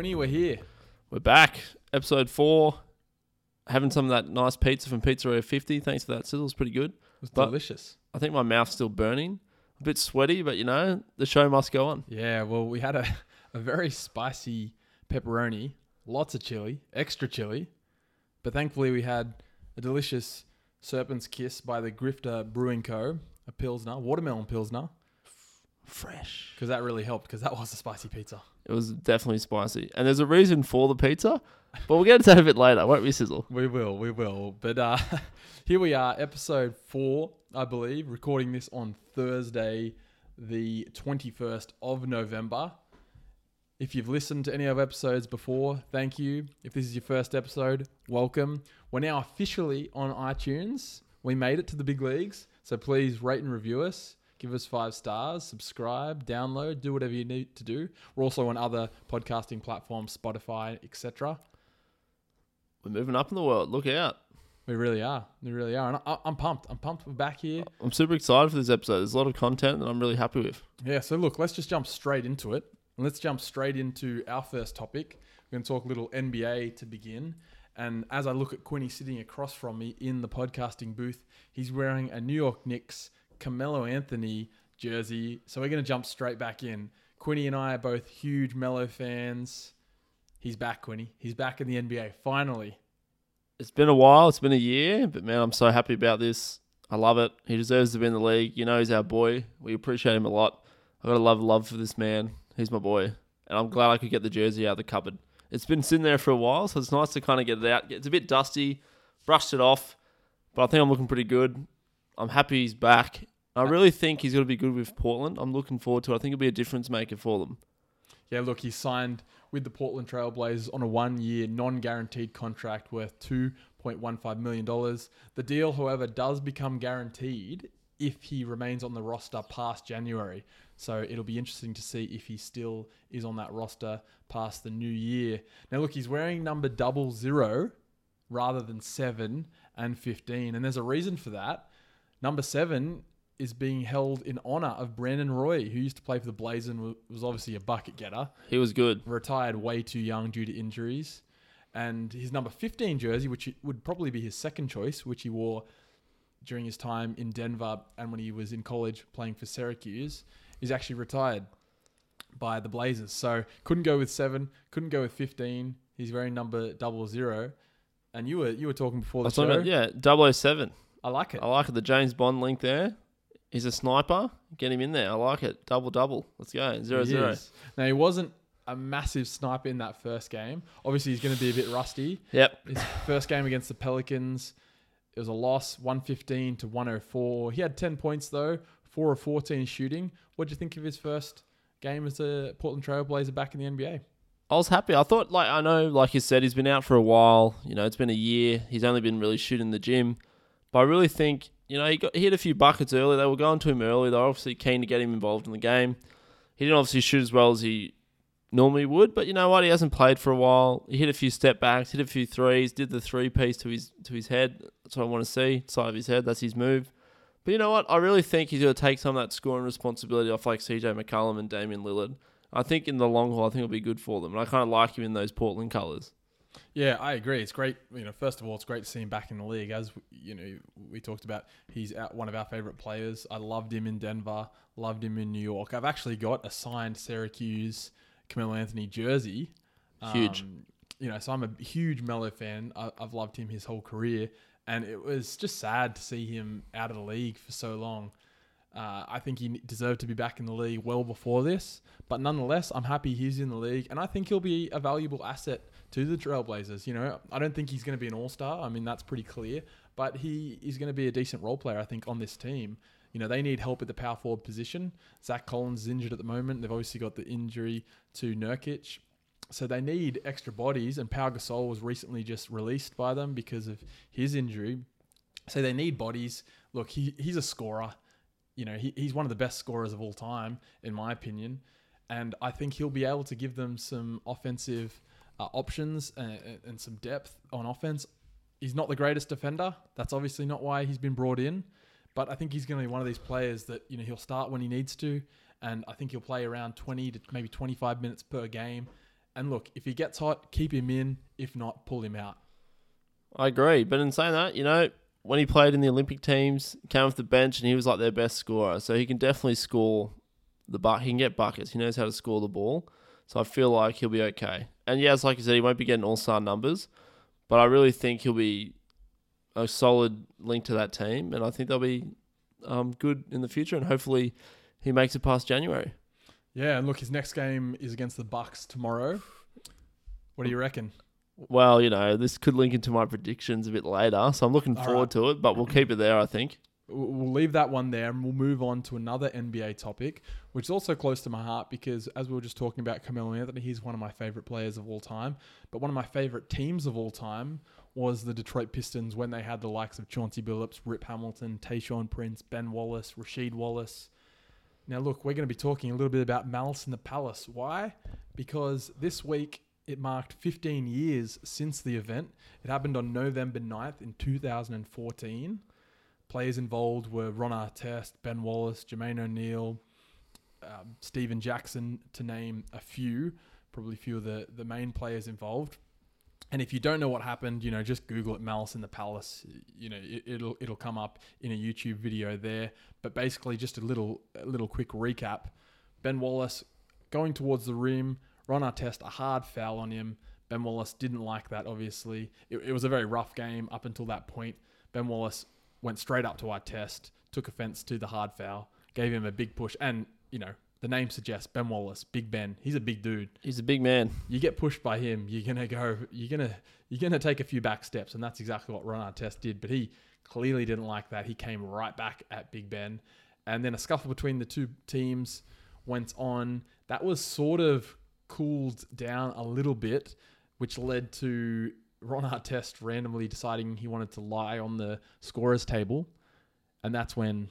Quinny, we're here. We're back, episode four. Having some of that nice pizza from Pizzeria 50. Thanks for that sizzle. It's pretty good. It was But- delicious. I think my mouth's still burning. A bit sweaty, but you know, the show must go on. Yeah, well, we had a, a very spicy pepperoni, lots of chili, extra chili, but thankfully we had a delicious Serpent's Kiss by the Grifter Brewing Co., a Pilsner, watermelon Pilsner, Fresh. because that really helped because that was a spicy pizza. It was definitely spicy. And there's a reason for the pizza, but we'll get into that a bit later, won't we, Sizzle? We will, we will. But uh, here we are, episode four, I believe, recording this on Thursday, the 21st of November. If you've listened to any of our episodes before, thank you. If this is your first episode, welcome. We're now officially on iTunes. We made it to the big leagues. So please rate and review us. Give us five stars, subscribe, download, do whatever you need to do. We're also on other podcasting platforms, Spotify, etc. We're moving up in the world. Look out. We really are. We really are. And I, I'm pumped. I'm pumped we're back here. I'm super excited for this episode. There's a lot of content that I'm really happy with. Yeah, so look, let's just jump straight into it. And let's jump straight into our first topic. We're going to talk a little NBA to begin. And as I look at Quinny sitting across from me in the podcasting booth, he's wearing a New York Knicks Carmelo Anthony jersey. So we're going to jump straight back in. Quinny and I are both huge Melo fans. He's back, Quinny. He's back in the NBA, finally. It's been a while. It's been a year, but man, I'm so happy about this. I love it. He deserves to be in the league. You know, he's our boy. We appreciate him a lot. I got a love, love for this man. He's my boy, and I'm glad I could get the jersey out of the cupboard. It's been sitting there for a while, so it's nice to kind of get it out. It's a bit dusty, brushed it off, but I think I'm looking pretty good. I'm happy he's back. I really think he's going to be good with Portland. I'm looking forward to it. I think he'll be a difference maker for them. Yeah, look, he signed with the Portland Trailblazers on a one year non guaranteed contract worth $2.15 million. The deal, however, does become guaranteed if he remains on the roster past January. So it'll be interesting to see if he still is on that roster past the new year. Now, look, he's wearing number double zero rather than seven and 15. And there's a reason for that. Number seven is being held in honor of Brandon Roy, who used to play for the Blazers and was obviously a bucket getter He was good. retired way too young due to injuries. And his number 15 jersey, which would probably be his second choice, which he wore during his time in Denver and when he was in college playing for Syracuse, is actually retired by the Blazers. So couldn't go with seven, couldn't go with 15. He's wearing number double zero. And you were you were talking before the show. about, yeah, 007. I like it. I like it. The James Bond link there. He's a sniper. Get him in there. I like it. Double double. Let's go. Zero He zero. is. Now he wasn't a massive sniper in that first game. Obviously, he's going to be a bit rusty. Yep. His first game against the Pelicans, it was a loss, 115 to 104. He had 10 points though, 4 of 14 shooting. What do you think of his first game as a Portland Trailblazer back in the NBA? I was happy. I thought, like, I know, like you said, he's been out for a while. You know, it's been a year. He's only been really shooting the gym. But I really think, you know, he, got, he hit a few buckets early. They were going to him early. They were obviously keen to get him involved in the game. He didn't obviously shoot as well as he normally would, but you know what? He hasn't played for a while. He hit a few step backs, hit a few threes, did the three piece to his to his head. That's what I want to see. Side of his head. That's his move. But you know what? I really think he's going to take some of that scoring responsibility off like CJ McCollum and Damian Lillard. I think in the long haul, I think it'll be good for them. And I kind of like him in those Portland colours. Yeah, I agree. It's great. You know, first of all, it's great to see him back in the league. As you know, we talked about, he's one of our favorite players. I loved him in Denver. Loved him in New York. I've actually got a signed Syracuse Carmelo Anthony jersey. Huge. Um, you know, so I'm a huge Melo fan. I, I've loved him his whole career, and it was just sad to see him out of the league for so long. Uh, I think he deserved to be back in the league well before this, but nonetheless, I'm happy he's in the league, and I think he'll be a valuable asset to the Trailblazers. You know, I don't think he's going to be an all star. I mean, that's pretty clear, but he is going to be a decent role player, I think, on this team. You know, they need help at the power forward position. Zach Collins is injured at the moment. They've obviously got the injury to Nurkic. So they need extra bodies, and Pau Gasol was recently just released by them because of his injury. So they need bodies. Look, he, he's a scorer. You know, he, he's one of the best scorers of all time, in my opinion. And I think he'll be able to give them some offensive uh, options and, and some depth on offense. He's not the greatest defender. That's obviously not why he's been brought in. But I think he's going to be one of these players that, you know, he'll start when he needs to. And I think he'll play around 20 to maybe 25 minutes per game. And look, if he gets hot, keep him in. If not, pull him out. I agree. But in saying that, you know, when he played in the Olympic teams, came off the bench and he was like their best scorer. So he can definitely score the buck. He can get buckets. He knows how to score the ball. So I feel like he'll be okay. And yes, like you said, he won't be getting all star numbers, but I really think he'll be a solid link to that team, and I think they'll be um, good in the future. And hopefully, he makes it past January. Yeah, and look, his next game is against the Bucks tomorrow. What do you reckon? Well, you know, this could link into my predictions a bit later, so I'm looking All forward right. to it. But we'll keep it there, I think. We'll leave that one there and we'll move on to another NBA topic, which is also close to my heart because, as we were just talking about Carmelo Anthony, he's one of my favorite players of all time. But one of my favorite teams of all time was the Detroit Pistons when they had the likes of Chauncey Billups, Rip Hamilton, Tayshaun Prince, Ben Wallace, Rasheed Wallace. Now, look, we're going to be talking a little bit about Malice in the Palace. Why? Because this week it marked 15 years since the event. It happened on November 9th in 2014. Players involved were Ron Artest, Ben Wallace, Jermaine O'Neal, um, Stephen Jackson, to name a few, probably a few of the, the main players involved. And if you don't know what happened, you know, just Google it, Malice in the Palace. You know, it, it'll it'll come up in a YouTube video there. But basically, just a little a little quick recap. Ben Wallace going towards the rim. Ron Artest, a hard foul on him. Ben Wallace didn't like that, obviously. It, it was a very rough game up until that point. Ben Wallace went straight up to Artest, took offense to the hard foul, gave him a big push. And, you know, the name suggests Ben Wallace, Big Ben. He's a big dude. He's a big man. You get pushed by him, you're gonna go you're gonna you're gonna take a few back steps, and that's exactly what Ron Artest did. But he clearly didn't like that. He came right back at Big Ben. And then a scuffle between the two teams went on. That was sort of cooled down a little bit, which led to Ron Artest randomly deciding he wanted to lie on the scorers table. And that's when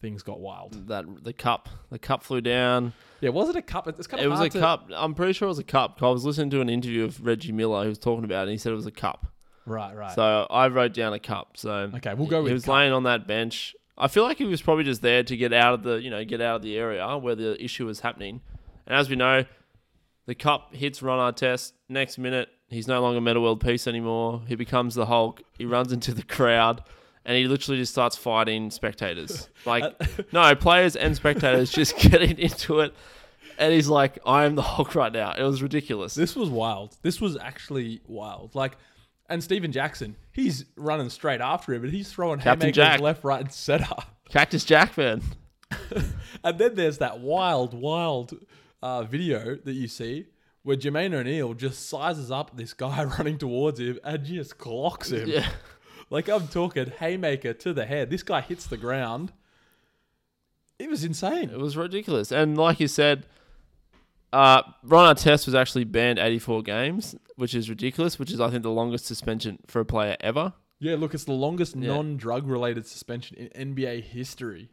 things got wild. That the cup, the cup flew down. Yeah, was it a cup? It's kind It was a to- cup. I'm pretty sure it was a cup. I was listening to an interview of Reggie Miller who was talking about it. and He said it was a cup. Right, right. So I wrote down a cup. So okay, we'll go with he was cup. laying on that bench. I feel like he was probably just there to get out of the, you know, get out of the area where the issue was happening. And as we know, the cup hits Ron Artest. Next minute, he's no longer Metta World Peace anymore. He becomes the Hulk. He runs into the crowd, and he literally just starts fighting spectators. Like, no, players and spectators just getting into it. And he's like, I am the Hulk right now. It was ridiculous. This was wild. This was actually wild. Like, and Stephen Jackson, he's running straight after him, and he's throwing Captain haymakers Jack. left, right, and center. Cactus Jack, man. And then there's that wild, wild uh, video that you see where Jermaine O'Neal just sizes up this guy running towards him and just clocks him. Yeah. Like I'm talking haymaker to the head. This guy hits the ground. It was insane. It was ridiculous. And like you said, uh, Ron Artest was actually banned 84 games, which is ridiculous, which is, I think, the longest suspension for a player ever. Yeah, look, it's the longest Yeah. non-drug related suspension in NBA history.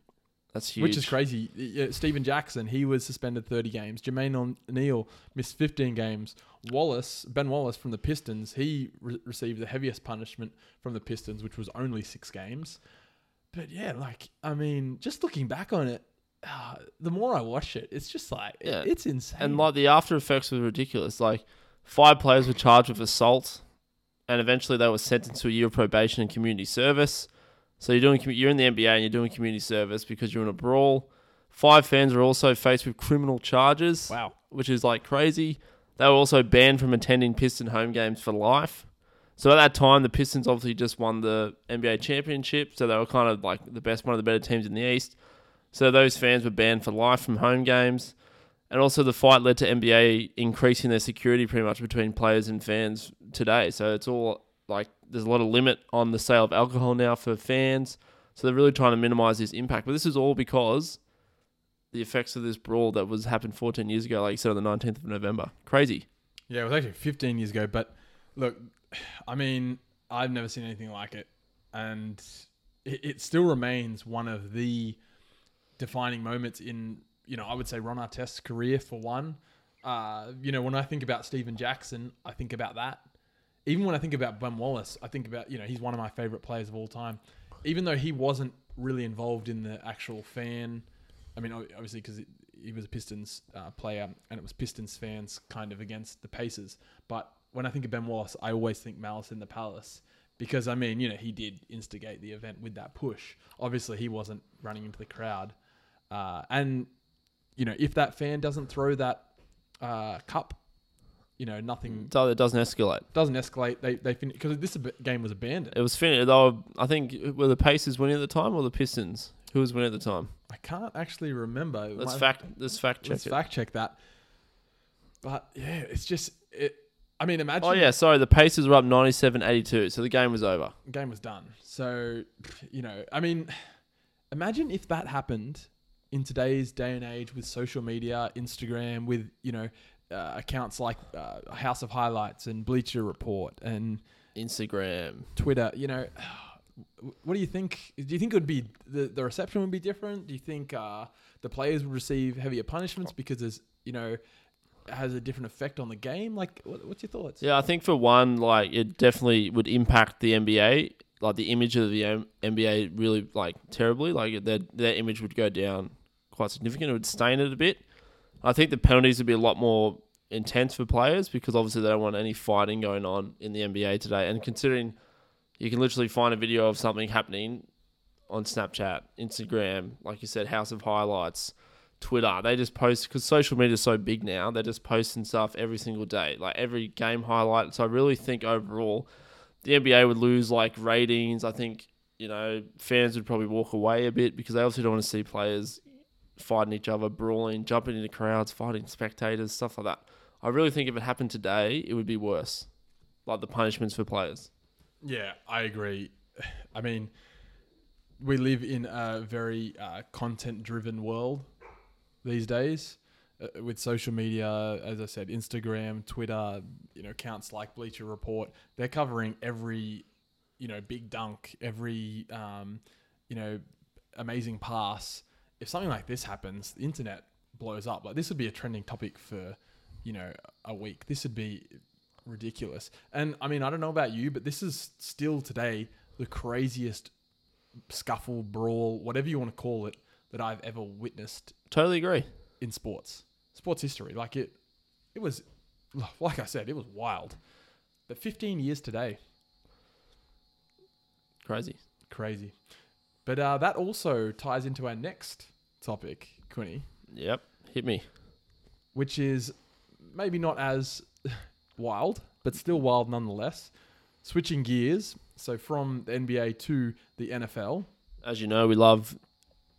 That's huge. Which is crazy. Yeah, Stephen Jackson, he was suspended 30 games. Jermaine O'Neal missed 15 games. Wallace, Ben Wallace from the Pistons, he re- received the heaviest punishment from the Pistons, which was only six games. But yeah, like, I mean, just looking back on it, uh, the more I watch it, it's just like, it- Yeah. it's insane. And like the after effects were ridiculous. Like five players were charged with assault, and eventually they were sentenced to a year of probation and community service. So you're doing you're in the NBA and you're doing community service because you're in a brawl. Five fans were also faced with criminal charges. wow. which is like crazy. They were also banned from attending Piston home games for life. So at that time, the Pistons obviously just won the NBA championship, so they were kind of like the best, one of the better teams in the East. So those fans were banned for life from home games, and also the fight led to NBA increasing their security pretty much between players and fans today. So it's all like there's a lot of limit on the sale of alcohol now for fans. So they're really trying to minimize this impact. But this is all because the effects of this brawl that was happened 14 years ago, like you said, on the 19th of November. Crazy. Yeah, it was actually 15 years ago. But look, I mean, I've never seen anything like it. And it, it still remains one of the defining moments in, you know, I would say Ron Artest's career for one. Uh, you know, when I think about Stephen Jackson, I think about that. Even when I think about Ben Wallace, I think about, you know, he's one of my favorite players of all time. Even though he wasn't really involved in the actual fan, I mean, obviously, because he was a Pistons uh, player, and it was Pistons fans kind of against the Pacers. But when I think of Ben Wallace, I always think Malice in the Palace because I mean, you know, he did instigate the event with that push. Obviously, he wasn't running into the crowd, uh, and you know, if that fan doesn't throw that uh, cup, you know, nothing mm. So it doesn't escalate. doesn't escalate. They they finish because this game was abandoned. It was finished. They were, I think were the Pacers winning at the time or the Pistons? Who was winning at the time? I can't actually remember. Let's might- fact. Let's fact check Let's it. fact check that. But yeah, it's just it. I mean, imagine Oh yeah, sorry. The Pacers were up 97-82, so the game was over. game was done. So, you know, I mean, imagine if that happened in today's day and age with social media, Instagram, with you know uh, accounts like uh, House of Highlights and Bleacher Report and Instagram. Twitter. You know, what do you think? Do you think it would be the the reception would be different? Do you think uh, the players would receive heavier punishments because there's you know has a different effect on the game? Like, what, what's your thoughts? Yeah, I think for one, like it definitely would impact the NBA. Like the image of the M- NBA really like terribly. Like their their image would go down quite significant. It would stain it a bit. I think the penalties would be a lot more intense for players because obviously they don't want any fighting going on in the NBA today. And considering you can literally find a video of something happening on Snapchat, Instagram, like you said, House of Highlights, Twitter. They just post because social media is so big now. They're just posting stuff every single day, like every game highlight. So I really think overall, the NBA would lose like ratings. I think you know fans would probably walk away a bit because they obviously don't want to see players fighting each other, brawling, jumping into crowds, fighting spectators, stuff like that. I really think if it happened today, it would be worse, like the punishments for players. Yeah, I agree. I mean, we live in a very uh, content-driven world these days, uh, with social media. As I said, Instagram, Twitter, you know, accounts like Bleacher Report. They're covering every, you know, big dunk, every, um, you know, amazing pass. If something like this happens, the internet blows up. Like this would be a trending topic for, you know, a week. This would be ridiculous. And I mean, I don't know about you, but this is still today the craziest scuffle, brawl, whatever you want to call it, that I've ever witnessed Totally agree. in sports, sports history. Like it, it was, like I said, it was wild. But 15 years today, Crazy. crazy. But uh, that also ties into our next topic, Quinny, Yep. Hit me. which is maybe not as wild, but still wild nonetheless. Switching gears, so from the NBA to the NFL. As you know, we love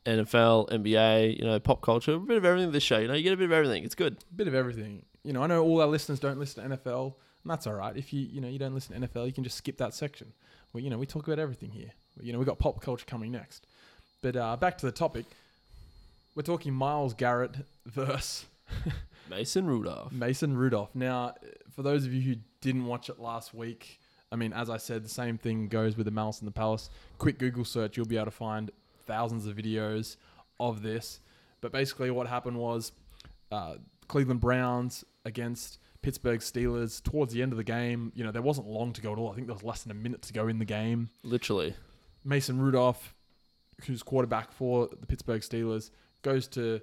NFL, NBA, you know, pop culture, a bit of everything. This show, you know, you get a bit of everything. It's good. A bit of everything. You know, I know all our listeners don't listen to NFL, and that's all right. If you you know you don't listen to NFL, you can just skip that section. Well, you know, we talk about everything here. You know, we've got pop culture coming next. But uh, back to the topic. We're talking Myles Garrett versus Mason Rudolph. Mason Rudolph. Now, for those of you who didn't watch it last week, I mean, as I said, the same thing goes with the Malice in the Palace. Quick Google search, you'll be able to find thousands of videos of this. But basically, what happened was uh, Cleveland Browns against Pittsburgh Steelers towards the end of the game. You know, there wasn't long to go at all. I think there was less than a minute to go in the game. Literally. Mason Rudolph, who's quarterback for the Pittsburgh Steelers, goes to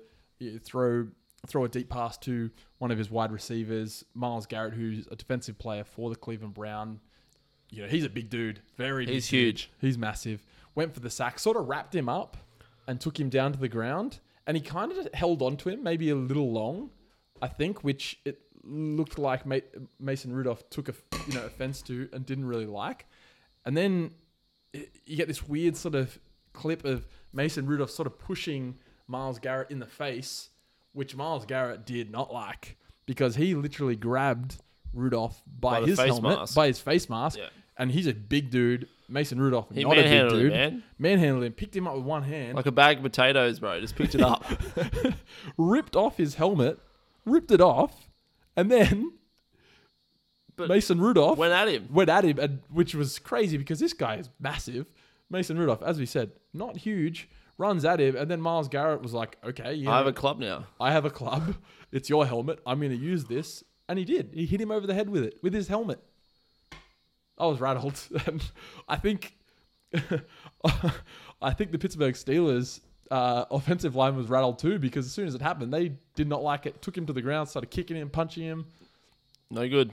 throw throw a deep pass to one of his wide receivers, Myles Garrett, who's a defensive player for the Cleveland Brown. You know, he's a big dude, very. He's dude. huge. He's massive. Went for the sack, sort of wrapped him up, and took him down to the ground. And he kind of held on to him, maybe a little long, I think, which it looked like Ma- Mason Rudolph took a you know offense to and didn't really like. And then you get this weird sort of clip of Mason Rudolph sort of pushing Myles Garrett in the face, which Myles Garrett did not like because he literally grabbed Rudolph by, By his helmet, mask. by his face mask, Yeah. and he's a big dude. Mason Rudolph, He not a big dude, man. manhandled him, picked him up with one hand, Like a bag of potatoes, bro. Just picked it up. ripped off his helmet, ripped it off, and then But Mason Rudolph went at him. went at him, and, which was crazy because this guy is massive. Mason Rudolph, as we said, not huge, runs at him, and then Myles Garrett was like, "Okay, yeah, I have a club now. I have a club. It's your helmet. I'm going to use this," and he did. He hit him over the head with it, with his helmet. I was rattled, I think, I think the Pittsburgh Steelers uh, offensive line was rattled too because as soon as it happened, they did not like it. Took him to the ground, started kicking him, punching him. No good.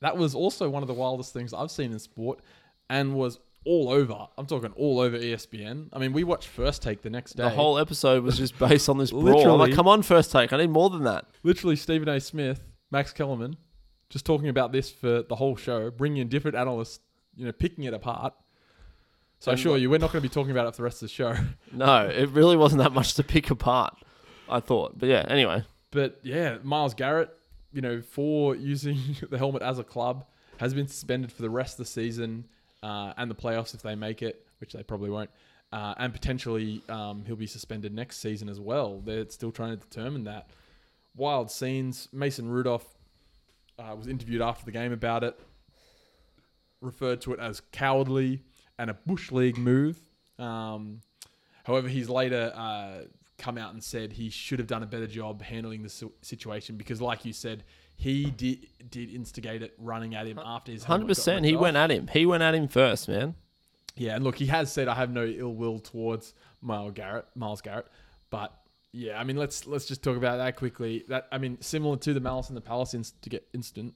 That was also one of the wildest things I've seen in sport, and was all over. I'm talking all over ESPN. I mean, we watched First Take the next day. The whole episode was just based on this brawl. I'm like, come on, first take. I need more than that. literally Stephen A. Smith, Max Kellerman, just talking about this for the whole show, bringing in different analysts, you know, picking it apart. So I And assure you, we're not going to be talking about it for the rest of the show. No, it really wasn't that much to pick apart. I thought, but yeah. Anyway, But yeah, Myles Garrett, you know, for using the helmet as a club, has been suspended for the rest of the season uh, and the playoffs if they make it, which they probably won't. Uh, and potentially um, he'll be suspended next season as well. They're still trying to determine that. Wild scenes. Mason Rudolph uh, was interviewed after the game about it, referred to it as cowardly and a bush league move. Um, however, he's later uh, come out and said he should have done a better job handling the situation because, like you said, he did did instigate it, running at him after his hundred percent. He off. went at him. He went at him first, man. Yeah, and look, he has said I have no ill will towards Myles Garrett, Myles Garrett, but yeah, I mean let's let's just talk about that quickly. That I mean, similar to the Malice in the Palace inc- to get incident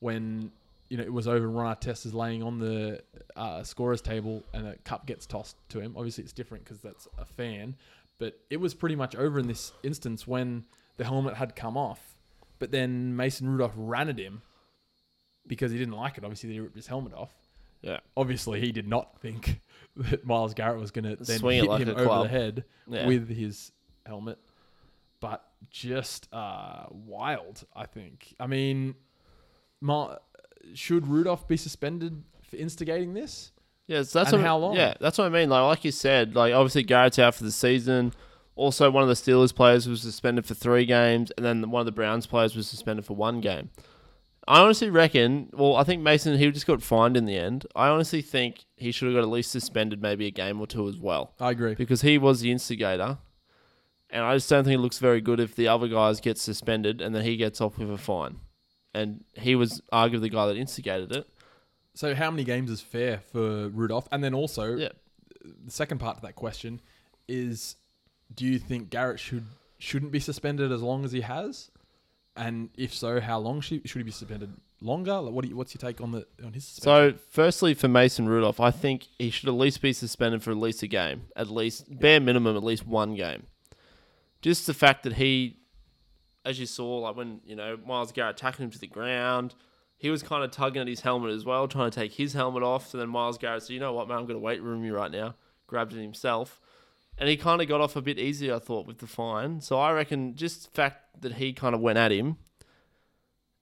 when you know it was over. and Ron Artest is laying on the uh, scorers table and a cup gets tossed to him. Obviously, it's different because that's a fan, but it was pretty much over in this instance when the helmet had come off. But then Mason Rudolph ran at him because he didn't like it. Obviously, that he ripped his helmet off Yeah, obviously he did not think that Myles Garrett was going to then Swing it hit like him over club. the head yeah. with his helmet. But just uh, wild, I think. I mean, Ma- should Rudolph be suspended for instigating this? Yeah, so that's what, how long? Yeah, that's what I mean. Like, like you said, like obviously Garrett's out for the season. Also, one of the Steelers players was suspended for three games, and then one of the Browns players was suspended for one game. I honestly reckon. Well, I think Mason he just got fined in the end. I honestly think he should have got at least suspended maybe a game or two as well I agree. because he was the instigator. And I just don't think it looks very good if the other guys get suspended and then he gets off with a fine. And he was arguably the guy that instigated it. So, how many games is fair for Rudolph? And then also, Yeah. the second part to that question is: Do you think Garrett should shouldn't be suspended as long as he has? And if so, how long should should he be suspended? Longer? Like, what do you, what's your take on the on his suspension? So, firstly, for Mason Rudolph, I think he should at least be suspended for at least a game, at least bare minimum, at least one game. Just the fact that he, as you saw, like when you know Myles Garrett tackled him to the ground, he was kind of tugging at his helmet as well, trying to take his helmet off. So then Myles Garrett said, "You know what, man? I'm going to weight room you right now." Grabbed it himself, and he kind of got off a bit easier, I thought, with the fine. So I reckon just the fact that he kind of went at him,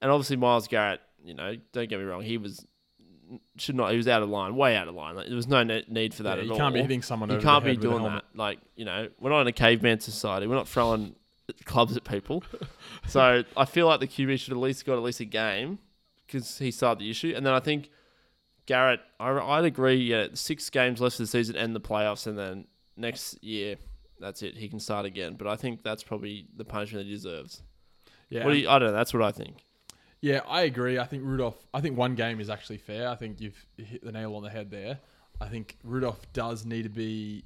and obviously Myles Garrett, you know, don't get me wrong, he was should not. He was out of line, way out of line. Like, there was no ne- need for that Yeah, at all. you can't be hitting someone. You over can't the be head with a doing that. Like you know, we're not in a caveman society. We're not throwing clubs at people. so I feel like the QB should at least got at least a game because he started the issue. And then I think Garrett, I, I'd agree. Yeah, six games left of the season and the playoffs, and then next year, that's it. He can start again. But I think that's probably the punishment he deserves. Yeah, What do you, I don't know. That's what I think. yeah, I agree. I think Rudolph. I think one game is actually fair. I think you've hit the nail on the head there. I think Rudolph does need to be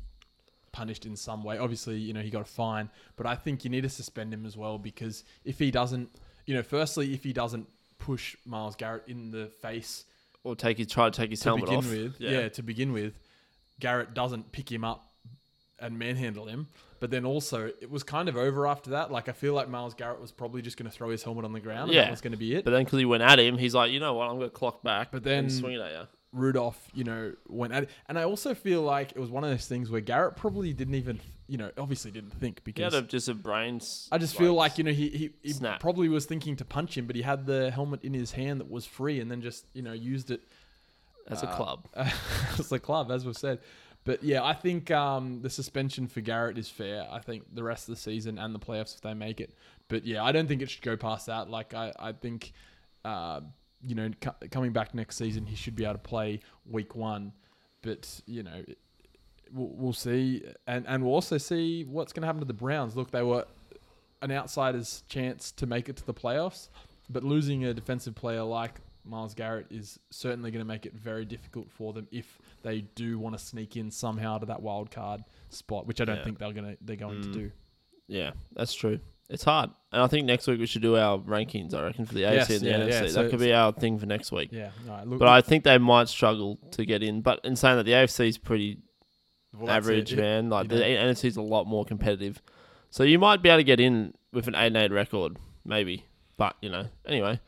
punished in some way. Obviously, you know he got a fine, but I think you need to suspend him as well because if he doesn't, you know, firstly, if he doesn't push Myles Garrett in the face Or take his try to take his to helmet begin off. with, Yeah. yeah. to begin with, Garrett doesn't pick him up and manhandle him. But then also, it was kind of over after that. Like I feel like Myles Garrett was probably just going to throw his helmet on the ground. And Yeah. that was going to be it. But then because he went at him, he's like, you know what? I'm going to clock back. But then- and swing it at you. Rudolph, you know, went at it. And I also feel like it was one of those things where Garrett probably didn't even, you know, obviously didn't think He because had a, just a brain. s- I just feel like, you know, he, he, he snap. probably was thinking to punch him, but he had the helmet in his hand that was free and then just, you know, used it as a uh, club. as the club, as we've said. But yeah, I think um, the suspension for Garrett is fair. I think the rest of the season and the playoffs if they make it. But yeah, I don't think it should go past that. Like I, I think, uh, you know, co- coming back next season, he should be able to play week one. But you know, we'll, we'll see, and and we'll also see what's going to happen to the Browns. Look, they were an outsider's chance to make it to the playoffs, but losing a defensive player like Myles Garrett is certainly going to make it very difficult for them if they do want to sneak in somehow to that wild card spot, which I don't Yeah. think they're gonna they're going to Mm. do. Yeah, that's true. It's hard, and I think next week we should do our rankings. I reckon for the AFC Yes, and the yeah, NFC. yeah, so that could be our thing for next week. Yeah, no, look, But I think they might struggle to get in. But in saying that, the AFC is pretty well, average, it. Man. Like the know. NFC is a lot more competitive, so you might be able to get in with an eight and eight record, maybe. But you know, anyway.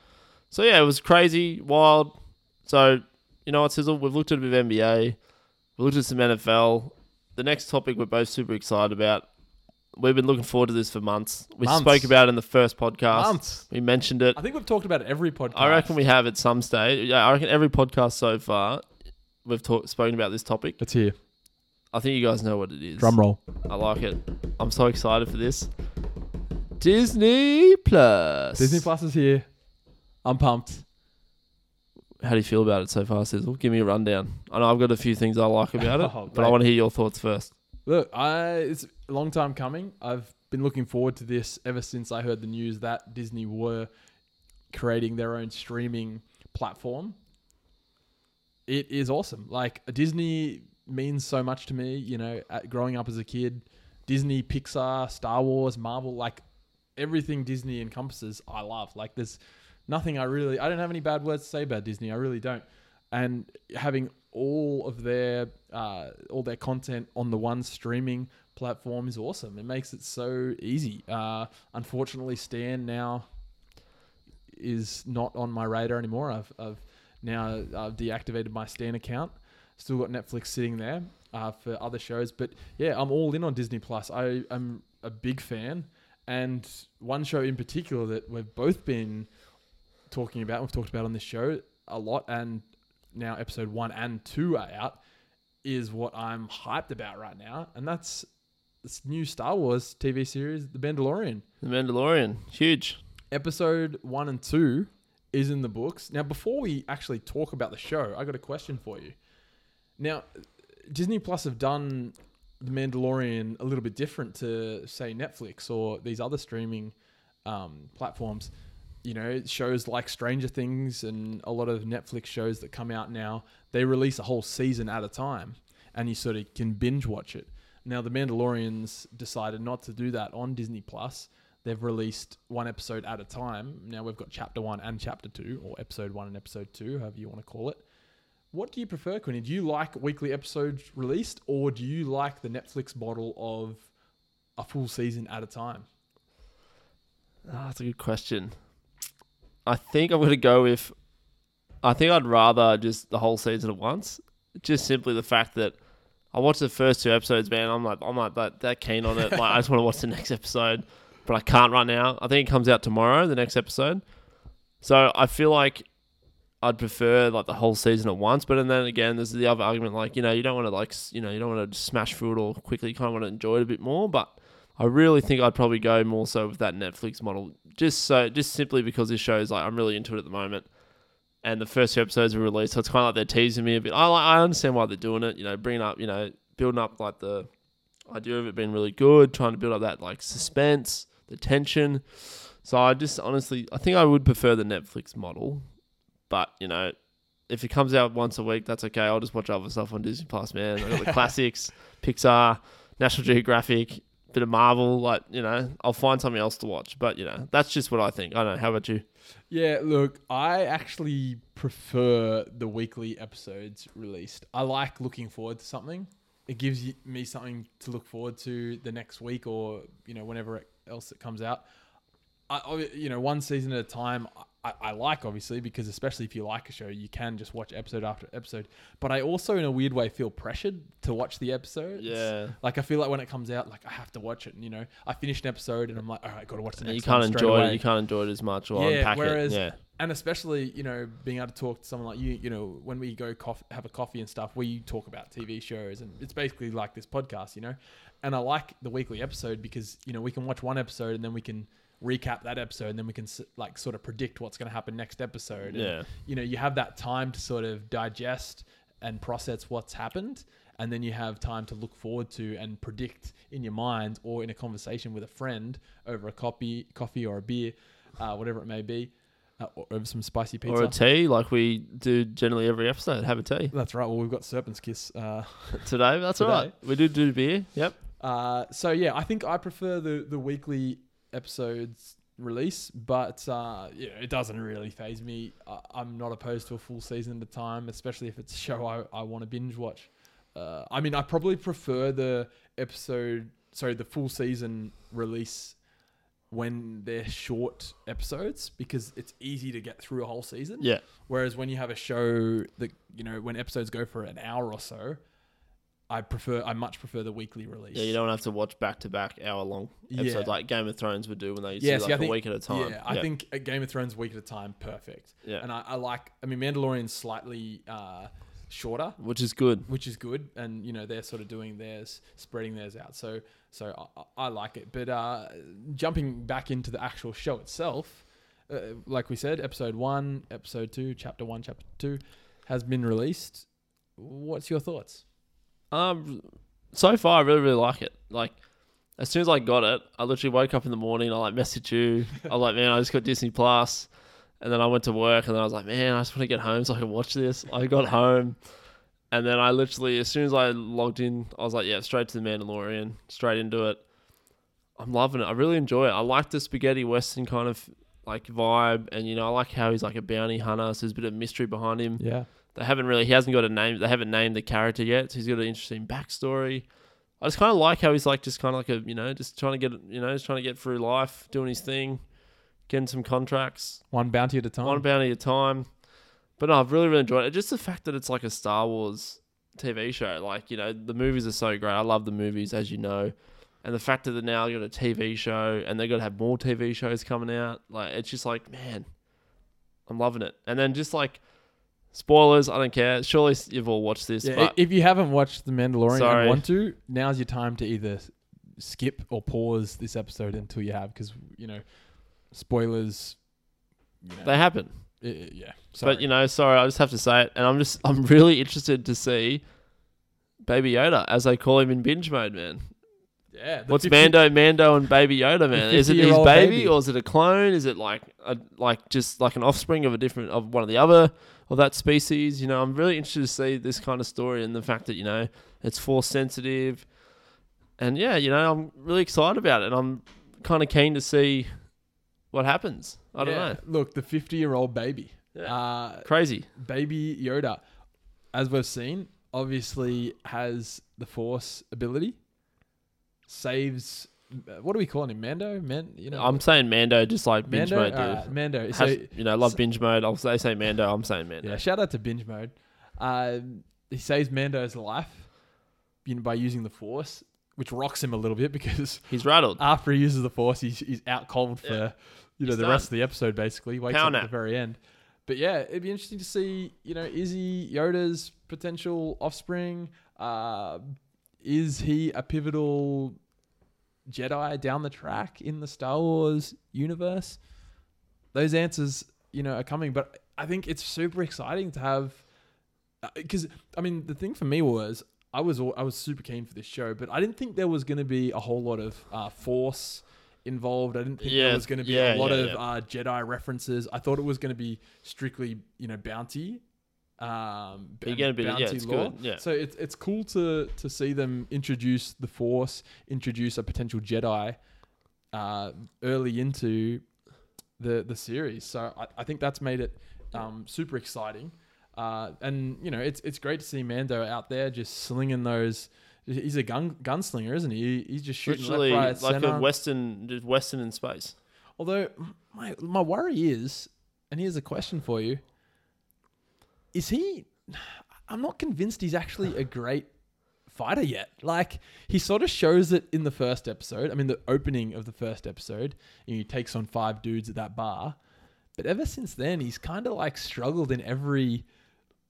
So yeah, it was crazy, wild. So you know what, Sizzle? We've looked at a bit of NBA, we looked at some NFL. The next topic we're both super excited about. We've been looking forward to this for months. We Months. spoke about it in the first podcast. Months. We mentioned it. I think we've talked about it every podcast. I reckon we have at some stage. Yeah, I reckon every podcast so far we've talked spoken about this topic. It's here. I think you guys know what it is. Drum roll. I like it. I'm so excited for this. Disney Plus. Disney Plus is here. I'm pumped. How do you feel about it so far, Sizzle? Give me a rundown. I know I've got a few things I like about it, Oh, but I mate. want to hear your thoughts first. Look, I it's a long time coming. I've been looking forward to this ever since I heard the news that Disney were creating their own streaming platform. It is awesome. Like a Disney means so much to me, you know, growing up as a kid. Disney, Pixar, Star Wars, Marvel, like everything Disney encompasses, I love. Like there's nothing I really I don't have any bad words to say about Disney. I really don't. And having all of their uh, all their content on the one streaming platform is awesome. It makes it so easy. Uh, unfortunately, Stan now is not on my radar anymore. I've, I've now I've deactivated my Stan account. Still got Netflix sitting there uh, for other shows, but yeah, I'm all in on Disney Plus. I am a big fan, and one show in particular that we've both been talking about, we've talked about on this show a lot, and now episode one and two are out, is what I'm hyped about right now, and that's this new Star Wars TV series, The Mandalorian. The Mandalorian, huge. Episode one and two is in the books. Now, before we actually talk about the show, I got a question for you. Now, Disney Plus have done The Mandalorian a little bit different to, say, Netflix or these other streaming um, platforms. You know, shows like Stranger Things and a lot of Netflix shows that come out now, they release a whole season at a time and you sort of can binge watch it. Now, The Mandalorians decided not to do that on Disney Plus. They've released one episode at a time. Now we've got chapter one and chapter two, or episode one and episode two, however you want to call it. What do you prefer, Quinny? Do you like weekly episodes released, or do you like the Netflix model of a full season at a time? Oh, that's a good question. I think I'm going to go with. I think I'd rather just the whole season at once. Just simply the fact that I watched the first two episodes, man. I'm like, I'm like that, that keen on it. Like, I just want to watch the next episode, but I can't right now. I think it comes out tomorrow, the next episode. So I feel like I'd prefer like the whole season at once. But and then again, there's the other argument, like you know, you don't want to like you know, you don't want to smash through it all quickly. You kind of want to enjoy it a bit more. But I really think I'd probably go more so with that Netflix model, just so just simply because this show is like I'm really into it at the moment, and the first two episodes were released, so it's kind of like they're teasing me a bit. I like, I understand why they're doing it, you know, bringing up, you know, building up like the idea of it being really good, trying to build up that like suspense, the tension. So I just honestly, I think I would prefer the Netflix model, but you know. If it comes out once a week, that's okay. I'll just watch other stuff on Disney Plus, man. I got the classics, Pixar, National Geographic, bit of Marvel, like you know, I'll find something else to watch. But you know, that's just what I think. I don't know. How about you? Yeah, look, I actually prefer the weekly episodes released. I like looking forward to something. It gives me something to look forward to the next week or you know whenever else it comes out. I, I- you know, one season at a time. I, I like obviously because especially if you like a show, you can just watch episode after episode. But I also, in a weird way, feel pressured to watch the episodes. Yeah, Like I feel like when it comes out, like I have to watch it. And, you know, I finish an episode and I'm like, all right, got to watch the next episode. you can't enjoy away it. You can't enjoy it as much or Yeah, unpack whereas- it. Yeah, and especially you know being able to talk to someone like you you know when we go coff- have a coffee and stuff we talk about tv shows and it's basically like this podcast you know and i like the weekly episode because you know we can watch one episode and then we can recap that episode and then we can like sort of predict what's going to happen next episode and, yeah, you know you have that time to sort of digest and process what's happened and then you have time to look forward to and predict in your mind or in a conversation with a friend over a coffee coffee or a beer uh, whatever it may be uh, or over some spicy pizza. or a tea, like we do generally every episode. Have a tea That's right. Well, we've got Serpent's Kiss. Uh, today. That's all right. We do do beer. Yep. uh, so yeah, I think I prefer the the weekly episodes release, but uh, yeah, it doesn't really faze me. I, I'm not opposed to a full season at a time, especially if it's a show I, I want to binge watch. Uh, I mean, I probably prefer the episode, sorry, the full season release when they're short episodes because it's easy to get through a whole season. Yeah. Whereas when you have a show that you know when episodes go for an hour or so, I prefer I much prefer the weekly release. Yeah, you don't have to watch back to back hour long episodes Yeah. like Game of Thrones would do when they used Yeah, to do like a think- week at a time. Yeah, I think a Game of Thrones week at a time, perfect. Yeah. And I, I like. I mean, Mandalorian's slightly uh, shorter, which is good. which is good, and you know they're sort of doing theirs, spreading theirs out. So so I, I like it. But uh, jumping back into the actual show itself, uh, like we said, episode one, episode two, chapter one, chapter two, has been released. What's your thoughts? Um, so far I really really like it. Like as soon as I got it, I literally woke up in the morning. I like messaged you. I was like, man, I just got Disney Plus, and then I went to work, and then I was like, man, I just want to get home so I can watch this. I got home, and then I literally, as soon as I logged in, I was like, yeah, straight to the Mandalorian, straight into it. I'm loving it. I really enjoy it. I like the spaghetti western kind of like vibe, and you know, I like how he's like a bounty hunter. So there's a bit of mystery behind him. Yeah. They haven't really. He hasn't got a name. They haven't named the character yet. So he's got an interesting backstory. I just kind of like how he's like just kind of like a you know just trying to get you know just trying to get through life, doing his thing, getting some contracts, One bounty at a time. one bounty at a time. But no, I've really really enjoyed it. Just the fact that it's like a Star Wars TV show. Like you know the movies are so great. I love the movies as you know. And the fact that they're now got a TV show and they're gonna have more TV shows coming out, like it's just like, man, I'm loving it. And then just like spoilers, I don't care. Surely you've all watched this, Yeah, but if you haven't watched The Mandalorian Sorry. and want to, now's your time to either skip or pause this episode until you have, because you know, spoilers. You know, they happen. i- i- yeah, sorry. But you know, sorry, I just have to say it, and I'm just I'm really interested to see Baby Yoda, as they call him in binge mode, man. yeah, What's 50 Mando, Mando, and Baby Yoda, man? Is it his baby, baby. or is it a clone? Is it like a like just like an offspring of a different of one of the other of that species? You know, I'm really interested to see this kind of story and the fact that you know it's force sensitive, and yeah, you know, I'm really excited about it, and I'm kind of keen to see what happens. I don't Yeah, know, Look, the fifty-year-old baby, Yeah. uh, crazy. baby Yoda, as we've seen, obviously has the Force ability. Saves. Uh, What are we calling him? Mando? Man, you know. I'm saying Mando, just like binge Mando. mode, dude. Alright, Mando. Has- So you know, love so- binge mode. I'll say say Mando. I'm saying Mando. Yeah, shout out to binge mode. Uh, he saves Mando's life you know, by using the Force, which rocks him a little bit because He's rattled. after he uses the Force, he's, he's out cold for Yeah. you know He's the rest of the episode. Basically, he wakes Power up at nap. the very end. But yeah, it'd be interesting to see you know is he Yoda's potential offspring? Uh, is he a pivotal Jedi down the track in the Star Wars universe? Those answers, you know, are coming. But I think it's super exciting to have because I mean the thing for me was I was I was super keen for this show, but I didn't think there was going to be a whole lot of uh, Force involved. I didn't think Yeah, there was going to be yeah, a lot yeah, of. Uh, Jedi references. I thought it was going to be strictly you know bounty. Um, But you and get a bit of- yeah, bounty it's lore. good, yeah. So it's it's cool to to see them introduce the Force, introduce a potential Jedi uh, early into the the series. So I, I think that's made it um, super exciting. Uh, and you know, it's it's great to see Mando out there just slinging those. He's a gun gunslinger, isn't he? He's just shooting Literally left, right, like center. a western, just western in space. Although my my worry is, and here's a question for you: Is he? I'm not convinced he's actually a great fighter yet. Like he sort of shows it in the first episode. I mean, the opening of the first episode, he takes on five dudes at that bar. But ever since then, he's kind of like struggled in every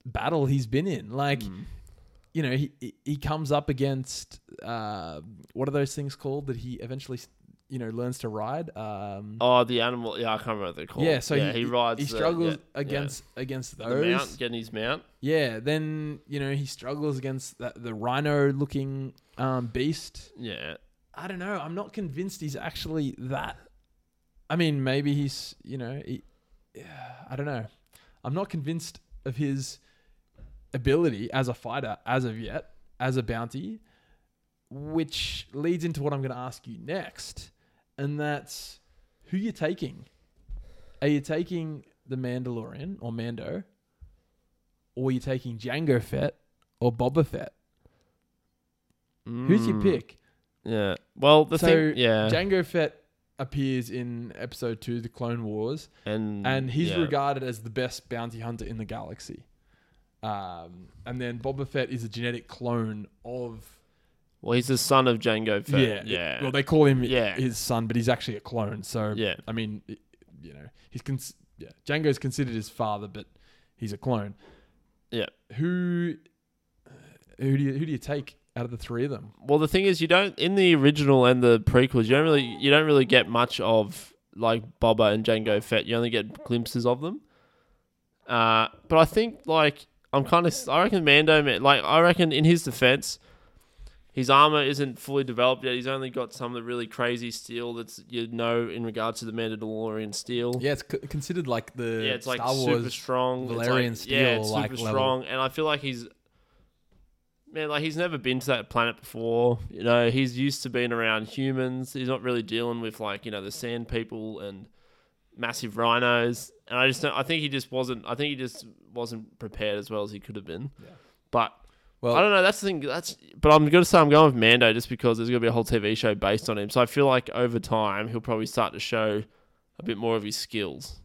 battle he's been in. Like, you know, he he- he comes up against uh, what are those things called that he eventually, you know, learns to ride. Um, Oh, the animal. Yeah, I can't remember what they're called. yeah, so yeah, he, he rides. He the- struggles yeah, yeah. against against the those. mount, getting his mount. Yeah, then you know he struggles against that, the rhino-looking um, beast. Yeah, I don't know. I'm not convinced he's actually that. I mean, maybe he's you know he I don't know. I'm not convinced of his ability as a fighter as of yet, as a bounty, which leads into what I'm going to ask you next, and that's who you're taking. Are you taking the Mandalorian or Mando, or are you taking Jango Fett or Boba Fett? Who's your Mm, pick? Yeah. Well, the So, thing, yeah, Jango Fett appears in episode two, The Clone Wars, and and he's yeah. regarded as the best bounty hunter in the galaxy. Um, and then Boba Fett is a genetic clone of Well, he's the son of Jango Fett. yeah, yeah, Well, they call him Yeah. his son, but he's actually a clone. So yeah. I mean, you know, he's cons- yeah, Jango's considered his father, but he's a clone. Yeah. Who who do you who do you take out of the three of them? Well, the thing is, you don't in the original and the prequels, you don't really you don't really get much of like Boba and Jango Fett. You only get glimpses of them. Uh, but I think like I'm kind of I reckon Mando like I reckon in his defense, his armor isn't fully developed yet. He's only got some of the really crazy steel that's you know in regards to the Mandalorian steel. Yeah, it's c- considered like the Yeah, it's like Star super Wars. strong. It's Valerian steel. yeah, it's like, super level. strong, and I feel like he's man, like he's never been to that planet before. You know, he's used to being around humans. He's not really dealing with like you know the sand people and massive rhinos. And I just don't, I think he just wasn't. I think he just wasn't prepared as well as he could have been. Yeah. But Well, I don't know. That's the thing. That's but I'm gonna say I'm going with Mando just because there's gonna be a whole TV show based on him. So I feel like over time he'll probably start to show a bit more of his skills.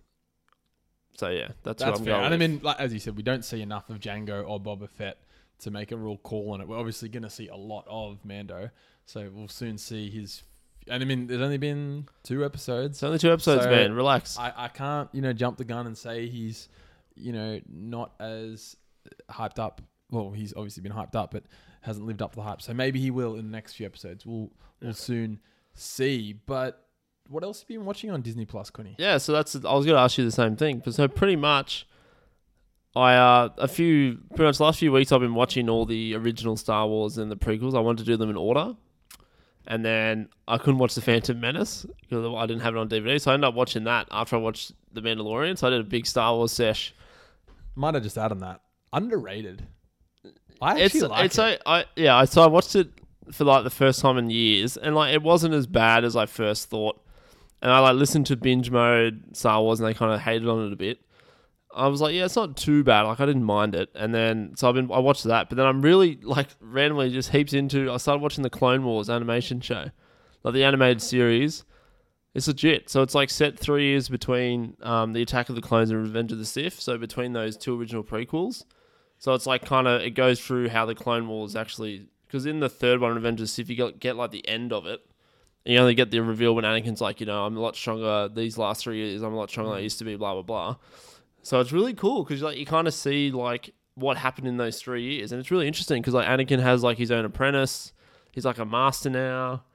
So yeah, that's, That's what I'm fair. going. And I mean, like, as you said, we don't see enough of Jango or Boba Fett to make a real call on it. We're obviously going to see a lot of Mando, so we'll soon see his. And I mean, there's only been two episodes. It's only two episodes, So, man. Relax. I, I can't, you know, jump the gun and say he's, you know, not as hyped up. Well, he's obviously been hyped up, but hasn't lived up to the hype. So maybe he will in the next few episodes. We'll we'll Yeah. soon see. But what else have you been watching on Disney Plus, Quinny? yeah, so that's. I was going to ask you the same thing. But so pretty much, I uh a few pretty much the last few weeks I've been watching all the original Star Wars and the prequels. I wanted to do them in order, and then I couldn't watch the Phantom Menace because I didn't have it on DVD. So I ended up watching that after I watched the Mandalorian. So I did a big Star Wars sesh. Might have just added on that underrated. I actually it's like it's it. a, I yeah. I so I watched it for like the first time in years, and like it wasn't as bad as I first thought. And I like listened to binge mode Star Wars, and they kind of hated on it a bit. I was like, yeah, it's not too bad. Like I didn't mind it, and then so I've been I watched that, but then I'm really like randomly just heaps into. I started watching the Clone Wars animation show, like the animated series. It's legit. So it's like set three years between um, the Attack of the Clones and Revenge of the Sith. So between those two original prequels. So it's like kind of it goes through how the Clone Wars actually because in the third one, the Sith, you get, get like the end of it. You only get the reveal when Anakin's like, you know, I'm a lot stronger these last three years. I'm a lot stronger than I used to be. Blah blah blah. So it's really cool because like you kind of see like what happened in those three years, and it's really interesting because like Anakin has like his own apprentice. He's like a master now.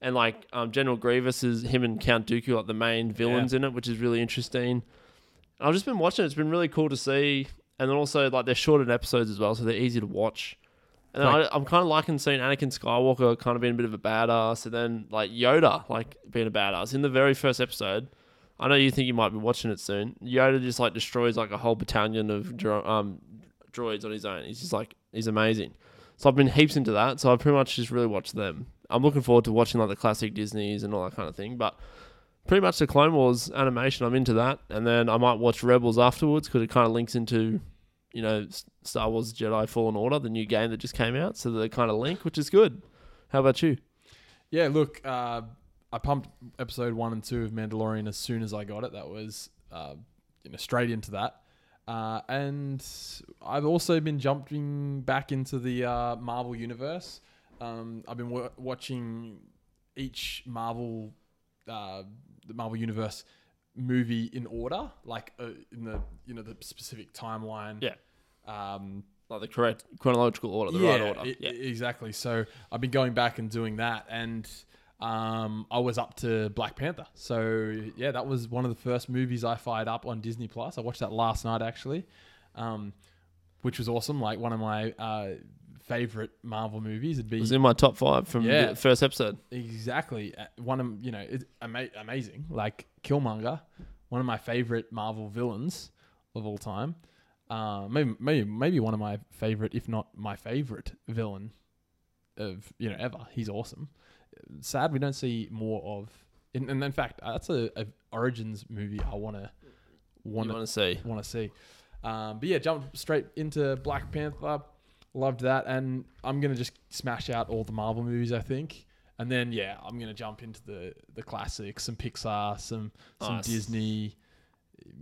And like um, General Grievous is him and Count Dooku like the main villains in it, which is really interesting. I've just been watching it. It's been really cool to see. And then also like they're shortened episodes as well, so they're easy to watch. And Like- I, I'm kind of liking seeing Anakin Skywalker kind of being a bit of a badass, and then like Yoda like being a badass in the very first episode. I know you think you might be watching it soon. Yoda just like destroys like a whole battalion of dro- um, droids on his own. He's just like he's amazing. So I've been heaps into that. So I've pretty much just really watched them. I'm looking forward to watching like the classic Disney's and all that kind of thing. But pretty much the Clone Wars animation, I'm into that. And then I might watch Rebels afterwards because it kind of links into, you know, Star Wars Jedi Fallen Order, the new game that just came out. So they kind of link, which is good. How about you? Yeah, look, uh, I pumped episode one and two of Mandalorian as soon as I got it. That was uh, you know straight into that. Uh, and I've also been jumping back into the uh, Marvel universe. Um, I've been w- watching each Marvel, uh, the Marvel universe movie in order, like uh, in the you know the specific timeline. Yeah. Um, Like the correct chronological order, the right order. e- yeah. exactly. So I've been going back and doing that, and um, I was up to Black Panther. So yeah, that was one of the first movies I fired up on Disney Plus. I watched that last night actually, um, which was awesome. Like one of my uh, favorite Marvel movies. It'd It be was in my top five from Yeah. the first episode. exactly uh, one of you know it's ama- amazing. Like Killmonger one of my favorite Marvel villains of all time. Uh, maybe maybe maybe one of my favorite, if not my favorite villain of you know ever. He's awesome. Sad we don't see more of. In, and in fact, that's a, a origins movie I wanna wanna want to see? want to see. Um, but yeah, jump straight into Black Panther. Loved that, and I'm gonna just smash out all the Marvel movies. I think, and then yeah, I'm gonna jump into the the classics, some Pixar, some some Nice. Disney.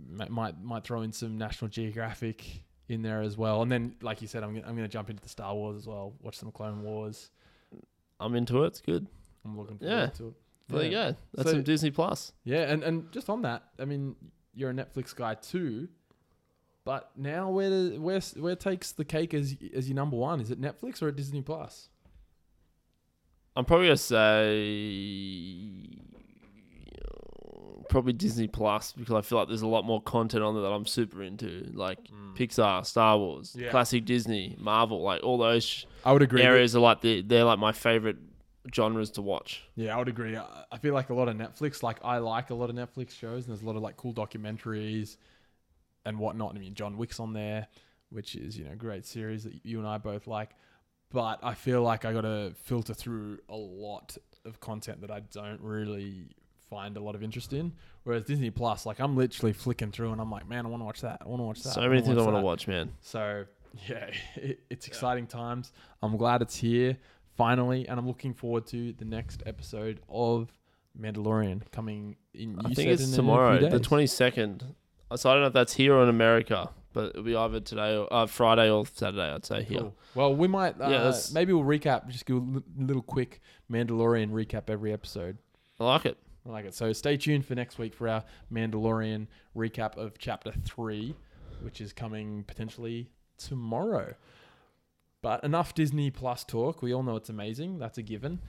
Might, might might throw in some National Geographic in there as well, and then like you said, I'm gonna, I'm gonna jump into the Star Wars as well. Watch some Clone Wars. I'm into it. It's good. I'm looking forward Yeah. to it. There you Yeah. go. That's So- some Disney Plus. Yeah, and, and just on that, I mean, you're a Netflix guy too, but now where does, where where takes the cake as as your number one? Is it Netflix or Disney Plus? I'm probably gonna say probably Disney Plus because I feel like there's a lot more content on there that I'm super into, like mm. Pixar, Star Wars, Yeah. classic Disney, Marvel, like all those sh- I would agree. areas are like the they're like my favorite genres to watch. Yeah, I would agree. I, I feel like a lot of Netflix, like I like a lot of Netflix shows, and there's a lot of like cool documentaries and whatnot. I mean, John Wick's on there, which is you know a great series that you and I both like. But I feel like I got to filter through a lot of content that I don't really find a lot of interest in. Whereas Disney Plus, like I'm literally flicking through, and I'm like, man, I want to watch that. I want to watch that. so many things I want to watch, man. So yeah, it, it's exciting times. I'm glad it's here finally, and I'm looking forward to the next episode of Mandalorian coming in. I think said it's in tomorrow, the 22nd. So I don't know if that's here or in America, but it'll be either today or uh, Friday or Saturday. I'd say here. Cool. Well, we might. Uh, Yeah, that's- maybe we'll recap. Just do a li- little quick Mandalorian recap every episode. I like it. I like it. So stay tuned for next week for our Mandalorian recap of Chapter Three, which is coming potentially tomorrow. But enough Disney Plus talk. We all know it's amazing. That's a given.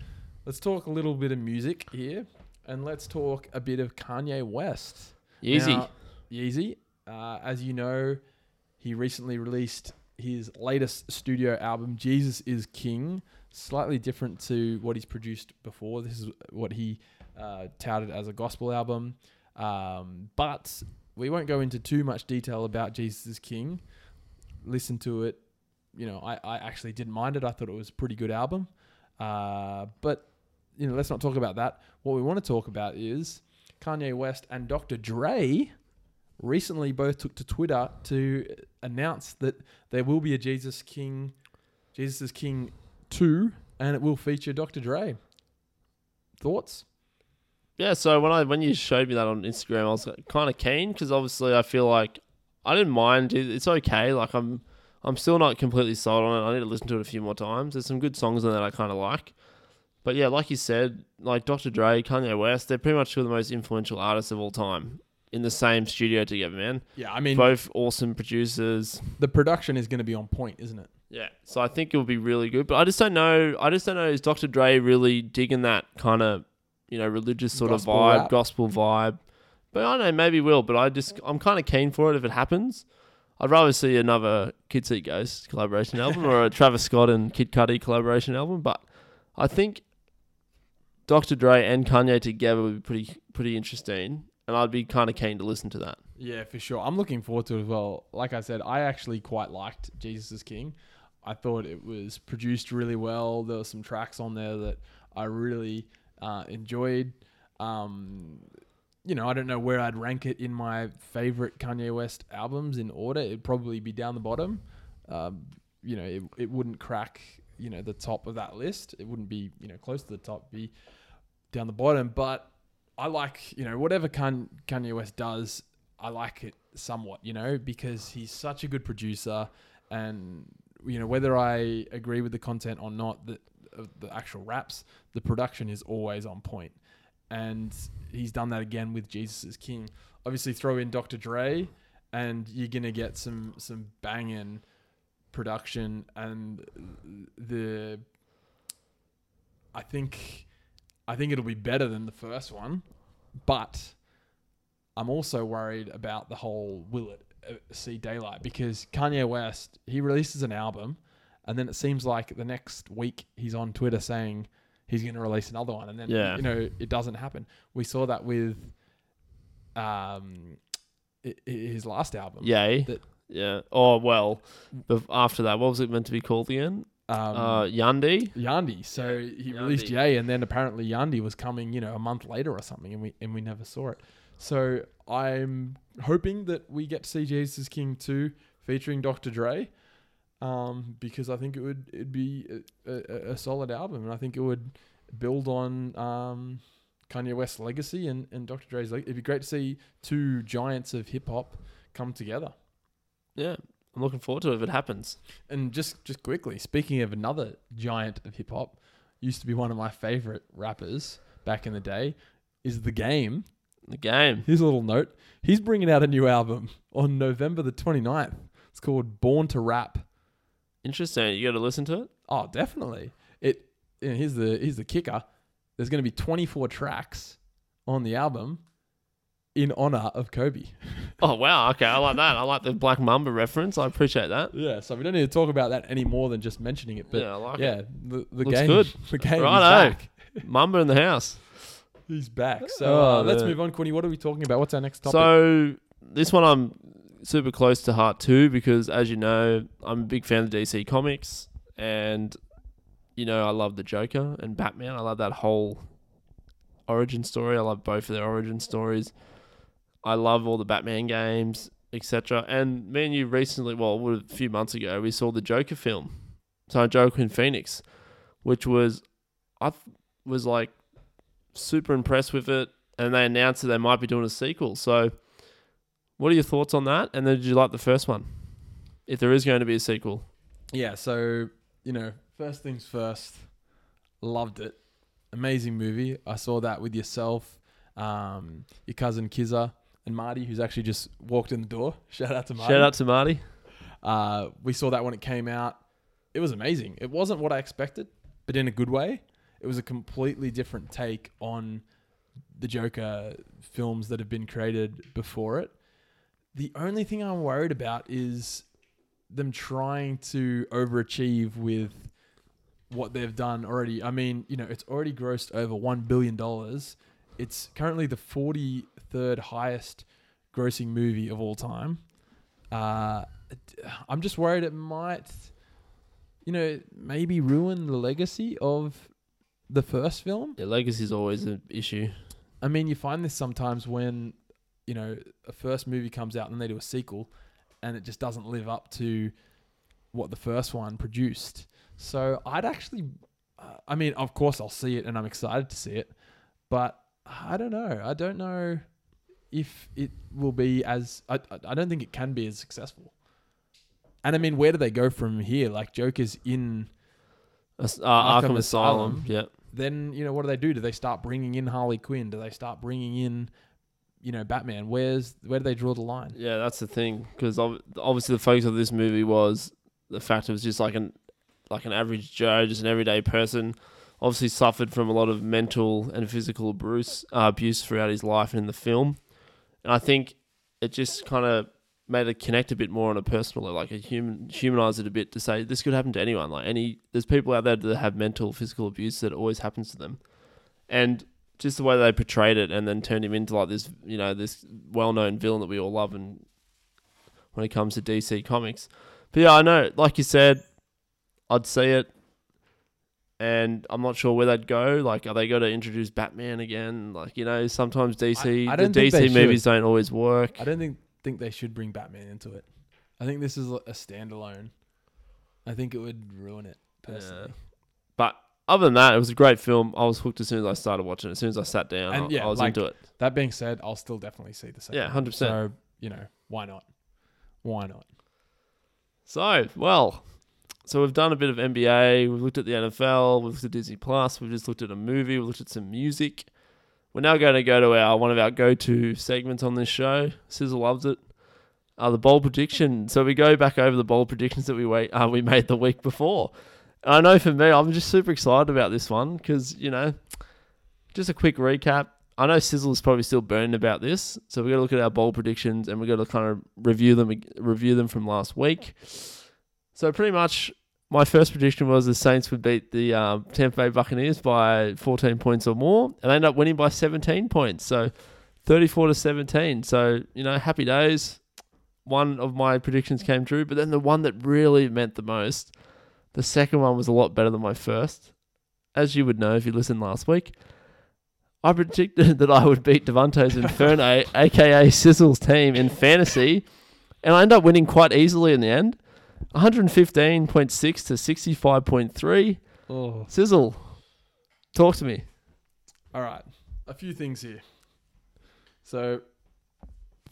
Let's talk a little bit of music here, and let's talk a bit of Kanye West. Easy. Now, Yeezy, uh, as you know, he recently released his latest studio album, Jesus is King. Slightly different to what he's produced before. This is what he uh, touted as a gospel album. Um, but we won't go into too much detail about Jesus is King. Listen to it. You know, I, I actually didn't mind it. I thought it was a pretty good album. Uh, but, you know, let's not talk about that. What we want to talk about is Kanye West and Dr. Dre recently both took to Twitter to announce that there will be a Jesus King, Jesus is King 2, and it will feature Dr. Dre. Thoughts? Yeah, so when I when you showed me that on Instagram, I was kind of keen because obviously I feel like I didn't mind. It's okay. Like I'm I'm still not completely sold on it. I need to listen to it a few more times. There's some good songs on that I kind of like. But yeah, like you said, like Dr. Dre, Kanye West, they're pretty much two of the most influential artists of all time in the same studio together, man. Yeah, I mean, Both awesome producers. the production is going to be on point, isn't it? Yeah, so I think it will be really good. But I just don't know. I just don't know. Is Dr. Dre really digging that kind of, you know, religious sort Gospel of vibe, rap. gospel vibe? But I don't know. Maybe will. But I just I'm kind of keen for it if it happens. I'd rather see another Kids See Ghosts collaboration album or a Travis Scott and Kid Cudi collaboration album. But I think Dr. Dre and Kanye together would be pretty pretty interesting, and I'd be kind of keen to listen to that. Yeah, for sure. I'm looking forward to it as well. Like I said, I actually quite liked Jesus is King. I thought it was produced really well. There were some tracks on there that I really uh, enjoyed. Um, you know, I don't know where I'd rank it in my favorite Kanye West albums in order. It'd probably be down the bottom. Um, you know, it, it wouldn't crack, you know, the top of that list. It wouldn't be, you know, close to the top, be down the bottom. But I like, you know, whatever Kan- Kanye West does, I like it somewhat, you know, because he's such a good producer, and you know whether I agree with the content or not, the of the actual raps, the production is always on point, and he's done that again with Jesus is King. Obviously, throw in Dr. Dre, and you're gonna get some some banging production, and the I think I think it'll be better than the first one, but I'm also worried about the whole will it uh, see daylight because Kanye West he releases an album and then it seems like the next week he's on Twitter saying he's going to release another one and then Yeah. you know it doesn't happen. We saw that with um, his last album. Yay. That- yeah. Oh well. After that, what was it meant to be called again? Um, uh, Yandi. Yandi. So he released Yay, and then apparently Yandi was coming, you know, a month later or something, and we and we never saw it. So I'm hoping that we get to see Jesus King 2 featuring Dr. Dre, um, because I think it would it'd be a, a, a solid album, and I think it would build on um, Kanye West's legacy and, and Dr. Dre's legacy. It'd be great to see two giants of hip hop come together. Yeah. I'm looking forward to it if it happens. And just just quickly, speaking of another giant of hip hop, used to be one of my favorite rappers back in the day, is the game. The game. Here's a little note. He's bringing out a new album on November the 29th. It's called Born to Rap. Interesting. You got to listen to it. Oh, definitely. It. You know, here's the here's the kicker. There's going to be 24 tracks on the album in honor of Kobe. Oh wow. Okay, I like that. I like the Black Mamba reference. I appreciate that. Yeah, so we don't need to talk about that any more than just mentioning it. But yeah, I like yeah, the, the Looks game, good. the game, is back. Mamba in the house. He's back. So Oh, uh, let's move on, Quinny. What are we talking about? What's our next topic? So this one I'm super close to heart too because as you know, I'm a big fan of DC Comics and you know, I love the Joker and Batman. I love that whole origin story. I love both of their origin stories. I love all the Batman games, etc. And me and you recently, well, a few months ago, we saw the Joker film. So Joaquin Phoenix, which was I was like super impressed with it and they announced that they might be doing a sequel. So, what are your thoughts on that? And then, did you like the first one? If there is going to be a sequel, yeah, so you know, first things first. Loved it. Amazing movie. I saw that with yourself, um, your cousin Kizza, and Marty, who's actually just walked in the door. Shout out to Marty. shout out to Marty. Uh, we saw that when it came out. It was amazing. It wasn't what I expected, but in a good way. It was a completely different take on the Joker films that have been created before it. The only thing I'm worried about is them trying to overachieve with what they've done already. I mean, you know, it's already grossed over $1 billion. It's currently the 43rd highest grossing movie of all time. Uh, I'm just worried it might, you know, maybe ruin the legacy of the first film. Yeah, legacy is always an issue. I mean, you find this sometimes when, you know, a first movie comes out and then they do a sequel and it just doesn't live up to what the first one produced. So I'd actually, uh, I mean, of course I'll see it and I'm excited to see it, but I don't know. I don't know if it will be as, I, I- don't think it can be as successful. And I mean, where do they go from here? Like Joker's in Uh, Arkham Arkham, Asylum. Asylum. Yeah. then you know what do they do? Do they start bringing in Harley Quinn? Do they start bringing in, you know, Batman? Where's where do they draw the line? Yeah, that's the thing because obviously the focus of this movie was the fact it was just like an like an average Joe, just an everyday person. Obviously suffered from a lot of mental and physical abuse, uh, abuse throughout his life and in the film, and I think it just kind of made it connect a bit more on a personal level, like a human humanize it a bit to say this could happen to anyone. Like any, there's people out there that have mental, physical abuse that always happens to them, and just the way they portrayed it and then turned him into like this, you know, this well-known villain that we all love and when it comes to DC Comics. But yeah, I know, like you said, I'd see it, and I'm not sure where they'd go. Like, are they going to introduce Batman again? Like, you know, sometimes DC, I- I the don't think they DC movies should. don't always work. I don't think think they should bring Batman into it. I think this is a standalone. I think it would ruin it personally. But other than that, it was a great film. I was hooked as soon as I started watching it. As soon as I sat down, And I, yeah, I was like- into it. That being said, I'll still definitely see the second. Yeah, 100%. So you know, why not? Why not? So, well, so we've done a bit of NBA. We've looked at the NFL. We've looked at Disney Plus. We've just looked at a movie. We've looked at some music. We're now going to go to our one of our go-to segments on this show. Sizzle loves it. Uh, the bold prediction. So we go back over the bold predictions that we wait, uh, we made the week before. And I know for me, I'm just super excited about this one because you know, just a quick recap. I know Sizzle is probably still burning about this, so we're gonna look at our bold predictions and we're gonna kind of review them review them from last week. So pretty much, my first prediction was the Saints would beat the um, Tampa Bay Buccaneers by 14 points or more, and they end up winning by 17 points. So 34 to 17. So, you know, happy days. One of my predictions came true, but then the one that really meant the most, the second one was a lot better than my first. As you would know if you listened last week, I predicted that I would beat Devontae's Inferno, aka Sizzle's team, in fantasy, and I end up winning quite easily in the end. 115.6 to 65.3. Oh. Sizzle, talk to me. All right. A few things here. So,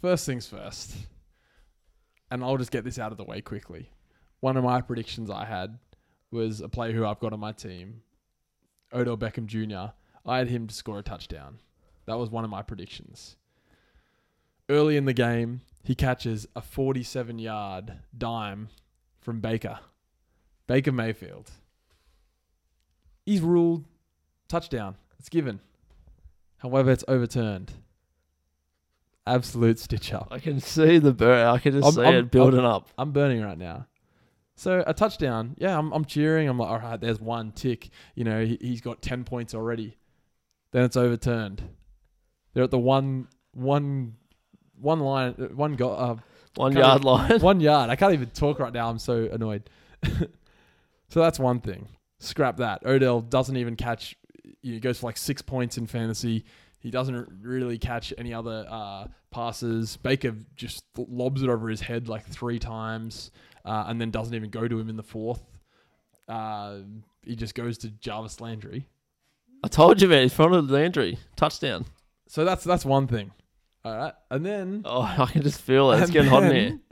first things first, and I'll just get this out of the way quickly. One of my predictions I had was a player who I've got on my team, Odell Beckham Jr. I had him to score a touchdown. That was one of my predictions. Early in the game, he catches a 47 yard dime from Baker. Baker Mayfield. He's ruled touchdown. It's given. However, it's overturned. Absolute stitch up. I can see the burn. I can just I'm- see I'm- it building up. I'm burning right now. So a touchdown, yeah, I'm, I'm cheering. I'm like, all right, there's one tick. You know, he, he's got ten points already. Then it's overturned. They're at the one, one, one line, uh, one go, uh, One Can't yard line. one yard. I can't even talk right now. I'm so annoyed. so that's one thing. Scrap that. Odell doesn't even catch. He goes for like six points in fantasy. He doesn't really catch any other uh, passes. Baker just lobs it over his head like three times, uh, and then doesn't even go to him in the fourth. Uh, he just goes to Jarvis Landry. I told you, man. In front of Landry, touchdown. So that's that's one thing. All right, and then Oh, I can just feel it. It's And getting hot in then- here.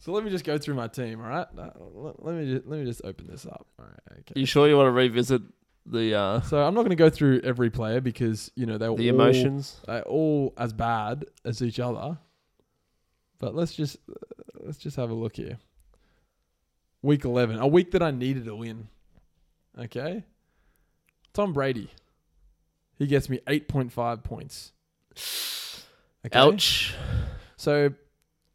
So let me just go through my team. All right, Uh, let, let me just, let me just open this up. All right, okay. You sure you want to revisit the uh, So I'm not going to go through every player because you know they're the all, emotions? they're all as bad as each other. But let's just let's just have a look here. Week 11, a week that I needed to win. Okay, Tom Brady. He gets me 8.5 points. Okay? Ouch. So,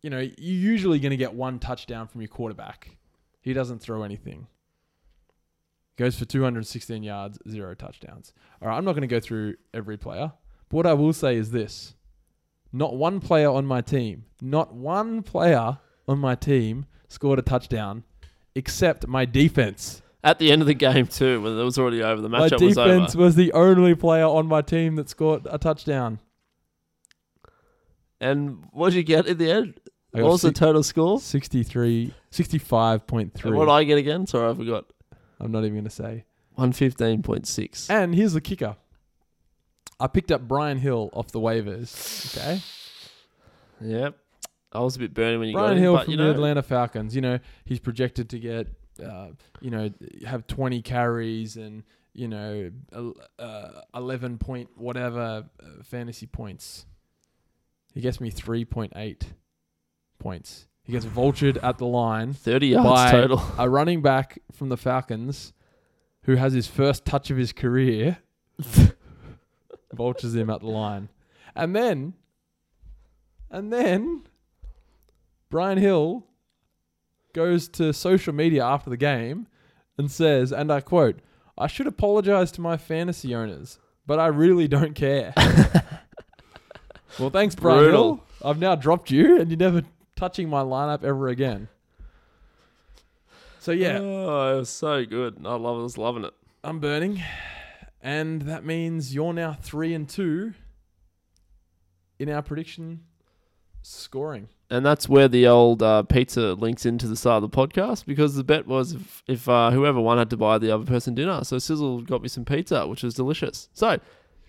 you know, you're usually going to get one touchdown from your quarterback. He doesn't throw anything. Goes for 216 yards, zero touchdowns. All right, I'm not going to go through every player. But what I will say is this not one player on my team, not one player on my team scored a touchdown except my defense. At the end of the game too, when it was already over, the matchup was over. My defense was the only player on my team that scored a touchdown. And what did you get in the end? I got What was the six- total score? 63, 65.3. And what did I get again? Sorry, I forgot. I'm not even going to say. One fifteen point six. And here's the kicker. I picked up Brian Hill off the waivers. Okay. Yep. I was a bit burning when you Brian got him, Hill but from you the Atlanta Falcons. You know, he's projected to get, uh, you know, have 20 carries and, you know, el- uh, 11 point whatever uh, fantasy points. He gets me 3.8 points. He gets vultured at the line. thirty yards by- total. A running back from the Falcons who has his first touch of his career vultures him at the line. And then, and then, Brian Hill goes to social media after the game and says, and I quote, I should apologize to my fantasy owners, but I really don't care. Well, thanks, Brian Brutal. Hill. I've now dropped you, and you're never touching my lineup ever again. So, yeah, Oh, it was so good. I love I was loving it. I'm burning, and that means you're now three and two in our prediction scoring. And that's where the old uh, pizza links into the start of the podcast because the bet was if, if uh, whoever won had to buy the other person dinner. So Sizzle got me some pizza, which was delicious. So,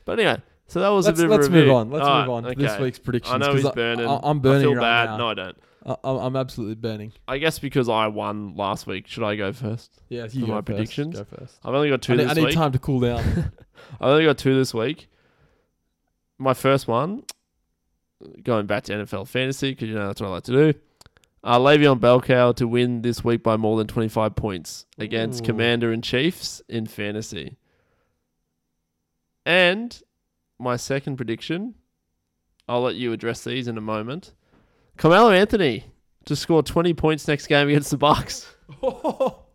but anyway, so that was Let's, a bit let's of a review. move on. Let's Alright, move on to okay. this week's predictions. I know 'cause he's burning. I, am burning I feel right bad. now. No, I don't. I, I'm I'm absolutely burning. I guess because I won last week, should I go first? Yeah, you For go my first. predictions? Go first. I've only got two I need, this I need week. time to cool down. I've only got two this week. My first one, going back to NFL fantasy because you know that's what I like to do. Uh, Le'Veon Belcow to win this week by more than 25 points against Ooh. Commander and Chiefs in fantasy. And my second prediction, I'll let you address these in a moment. Carmelo Anthony to score 20 points next game against the Bucks. well,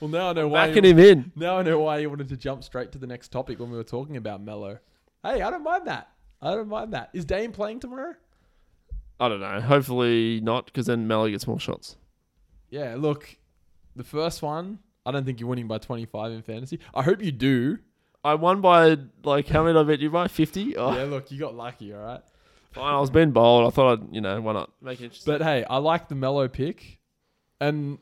now I know why. Backing You, him in. now I know why you wanted to jump straight to the next topic when we were talking about Melo. Hey, I don't mind that. I don't mind that. Is Dame playing tomorrow? I don't know. Hopefully not, because then Melo gets more shots. Yeah, look, the first one, I don't think you're winning by 25 in fantasy. I hope you do. I won by like how many did I bet you by? Fifty. Oh, Yeah, look, you got lucky, all right? fine. I was being bold. I thought I'd, you know, why not make it interesting. But hey, I like the Melo pick, and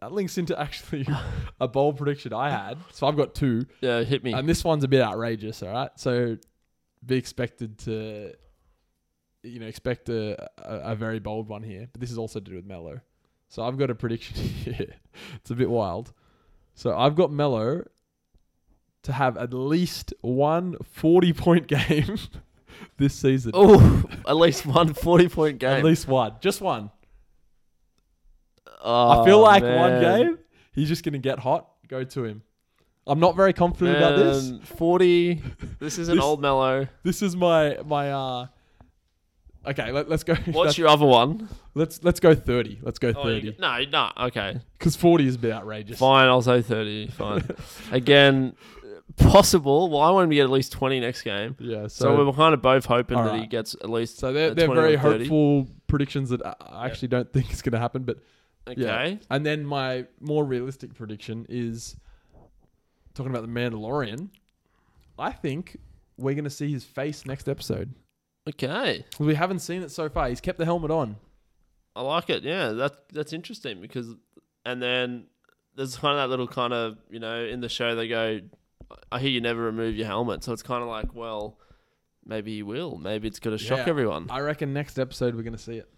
that links into actually a bold prediction I had. So I've got two, yeah, hit me. and this one's a bit outrageous. All right, so be expected to, you know, expect a, a, a very bold one here. But this is also to do with Melo. So I've got a prediction here. It's a bit wild. So I've got Melo to have at least one 40 point game this season. oh, at least one 40 point game. At least one, just one. Oh, I feel like one game, he's just going to get hot. Go to him. I'm not very confident about this. 40. This is an This- old Melo. This is my my. uh Okay, let, let's go. What's your other one? let's let's go 30. Let's go Oh, you 30 go- no, no. Okay. because 40 is a bit outrageous. Fine, I'll say 30. Fine. Again, possible. Well, I want him to get at least 20 next game. Yeah, So, so we're kind of both hoping that he gets at least. so they're they're very hopeful predictions that I- actually don't think is going to happen. But Okay. yeah. and then my more realistic prediction is talking about the Mandalorian. I think we're going to see his face next episode. Okay. We haven't seen it so far. He's kept the helmet on. I like it. Yeah, that's that's interesting because, and then there's kind of that little kind of you know in the show they go, I hear you never remove your helmet, so it's kind of like well, maybe you will, maybe it's gonna shock Yeah. everyone. I reckon next episode we're going to see it.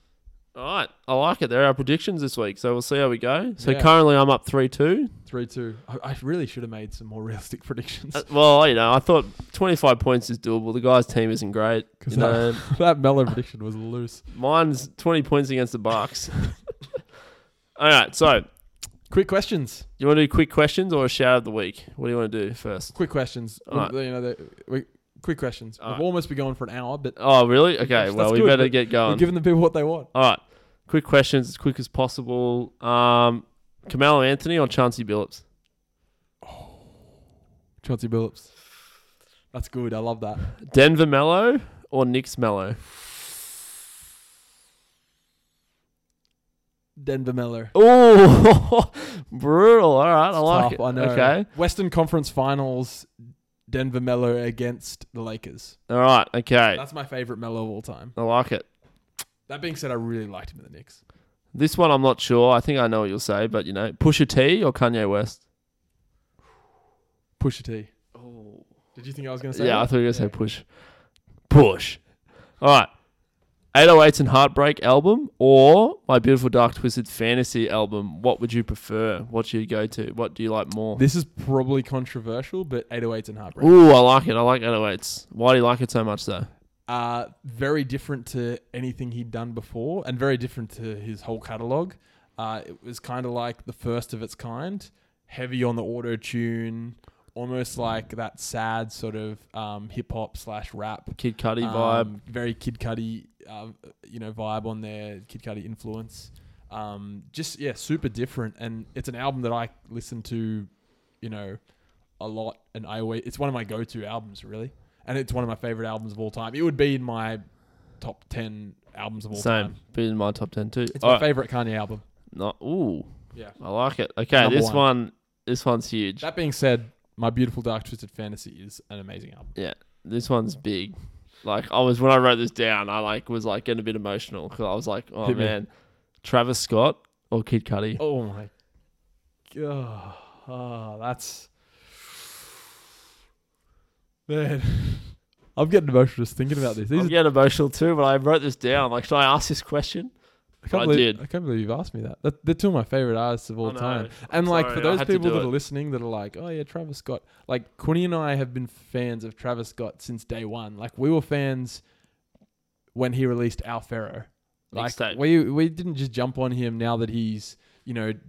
All right, I like it. There are our predictions this week, so we'll see how we go. So Yeah. currently I'm up three two. Three two. I, I really should have made some more realistic predictions. Uh, well, you know I thought 25 points is doable. The guy's team isn't great. You know, that Melo prediction was loose. mine's 20 points against the Bucks. All right, so Quick questions. you want to do quick questions or a shout of the week? What do you want to do first? Quick questions. Alright. You know, we, quick questions. Alright. We've almost been going for an hour, but Oh, really? Okay. Well, we good. better We're- get we're going. giving the people what they want. All right. Quick questions, as quick as possible. Um, Carmelo Anthony or Chauncey Billups? Chauncey Billups. That's good. I love that. Denver Melo or Knicks Melo? Denver Melo. Oh, brutal. All right. I like it. I know. Okay. Western Conference Finals. Denver Melo against the Lakers. All right. Okay. That's my favorite Melo of all time. I like it. That being said, I really liked him in the Knicks. This one I'm not sure. I think I know what you'll say, but you know, Pusha T or Kanye West? Pusha T. Oh. Did you think I was going to say? Yeah, that? I thought you were going to Yeah. say push. Push. All right. 808s and Heartbreak album or My Beautiful Dark Twisted Fantasy album. What would you prefer? What should you go to? What do you like more? This is probably controversial, but 808s and Heartbreak. Ooh, I like it. I like 808s. Why do you like it so much though? uh, very different to anything he'd done before, and very different to his whole catalog. Uh, it was kind of like the first of its kind, heavy on the auto tune, almost like that sad sort of um, hip hop slash rap Kid Cudi vibe. um, very Kid Cudi, uh, you know, vibe on there. Kid Cudi influence. Um, just yeah, super different, and it's an album that I listen to, you know, a lot, and I always it's one of my go-to albums, really, and it's one of my favorite albums of all time. It would be in my top ten albums of all time. Same. time. Be in my top 10 too. It's All my right. favorite Kanye album. Not, ooh, Yeah. I like it. Okay, Number this one. one. this one's huge. That being said, my beautiful dark twisted fantasy is an amazing album. Yeah. This one's big. Like I was when I wrote this down, I like was like getting a bit emotional because I was like, oh Hit me. man, Travis Scott or Kid Cudi. Oh my god, oh, that's man. I'm getting emotional just thinking about this. These I'm are- getting emotional too, but I wrote this down. Like, should I ask this question? I can't I believe, did. I can't believe you've asked me that. that. They're two of my favorite artists of all time. I'm And like sorry, for those people that it. are listening that are like, oh yeah, Travis Scott. Like Quinny and I have been fans of Travis Scott since day one. Like we were fans when he released Owl Pharaoh. Like we we didn't just jump on him now that he's you know d-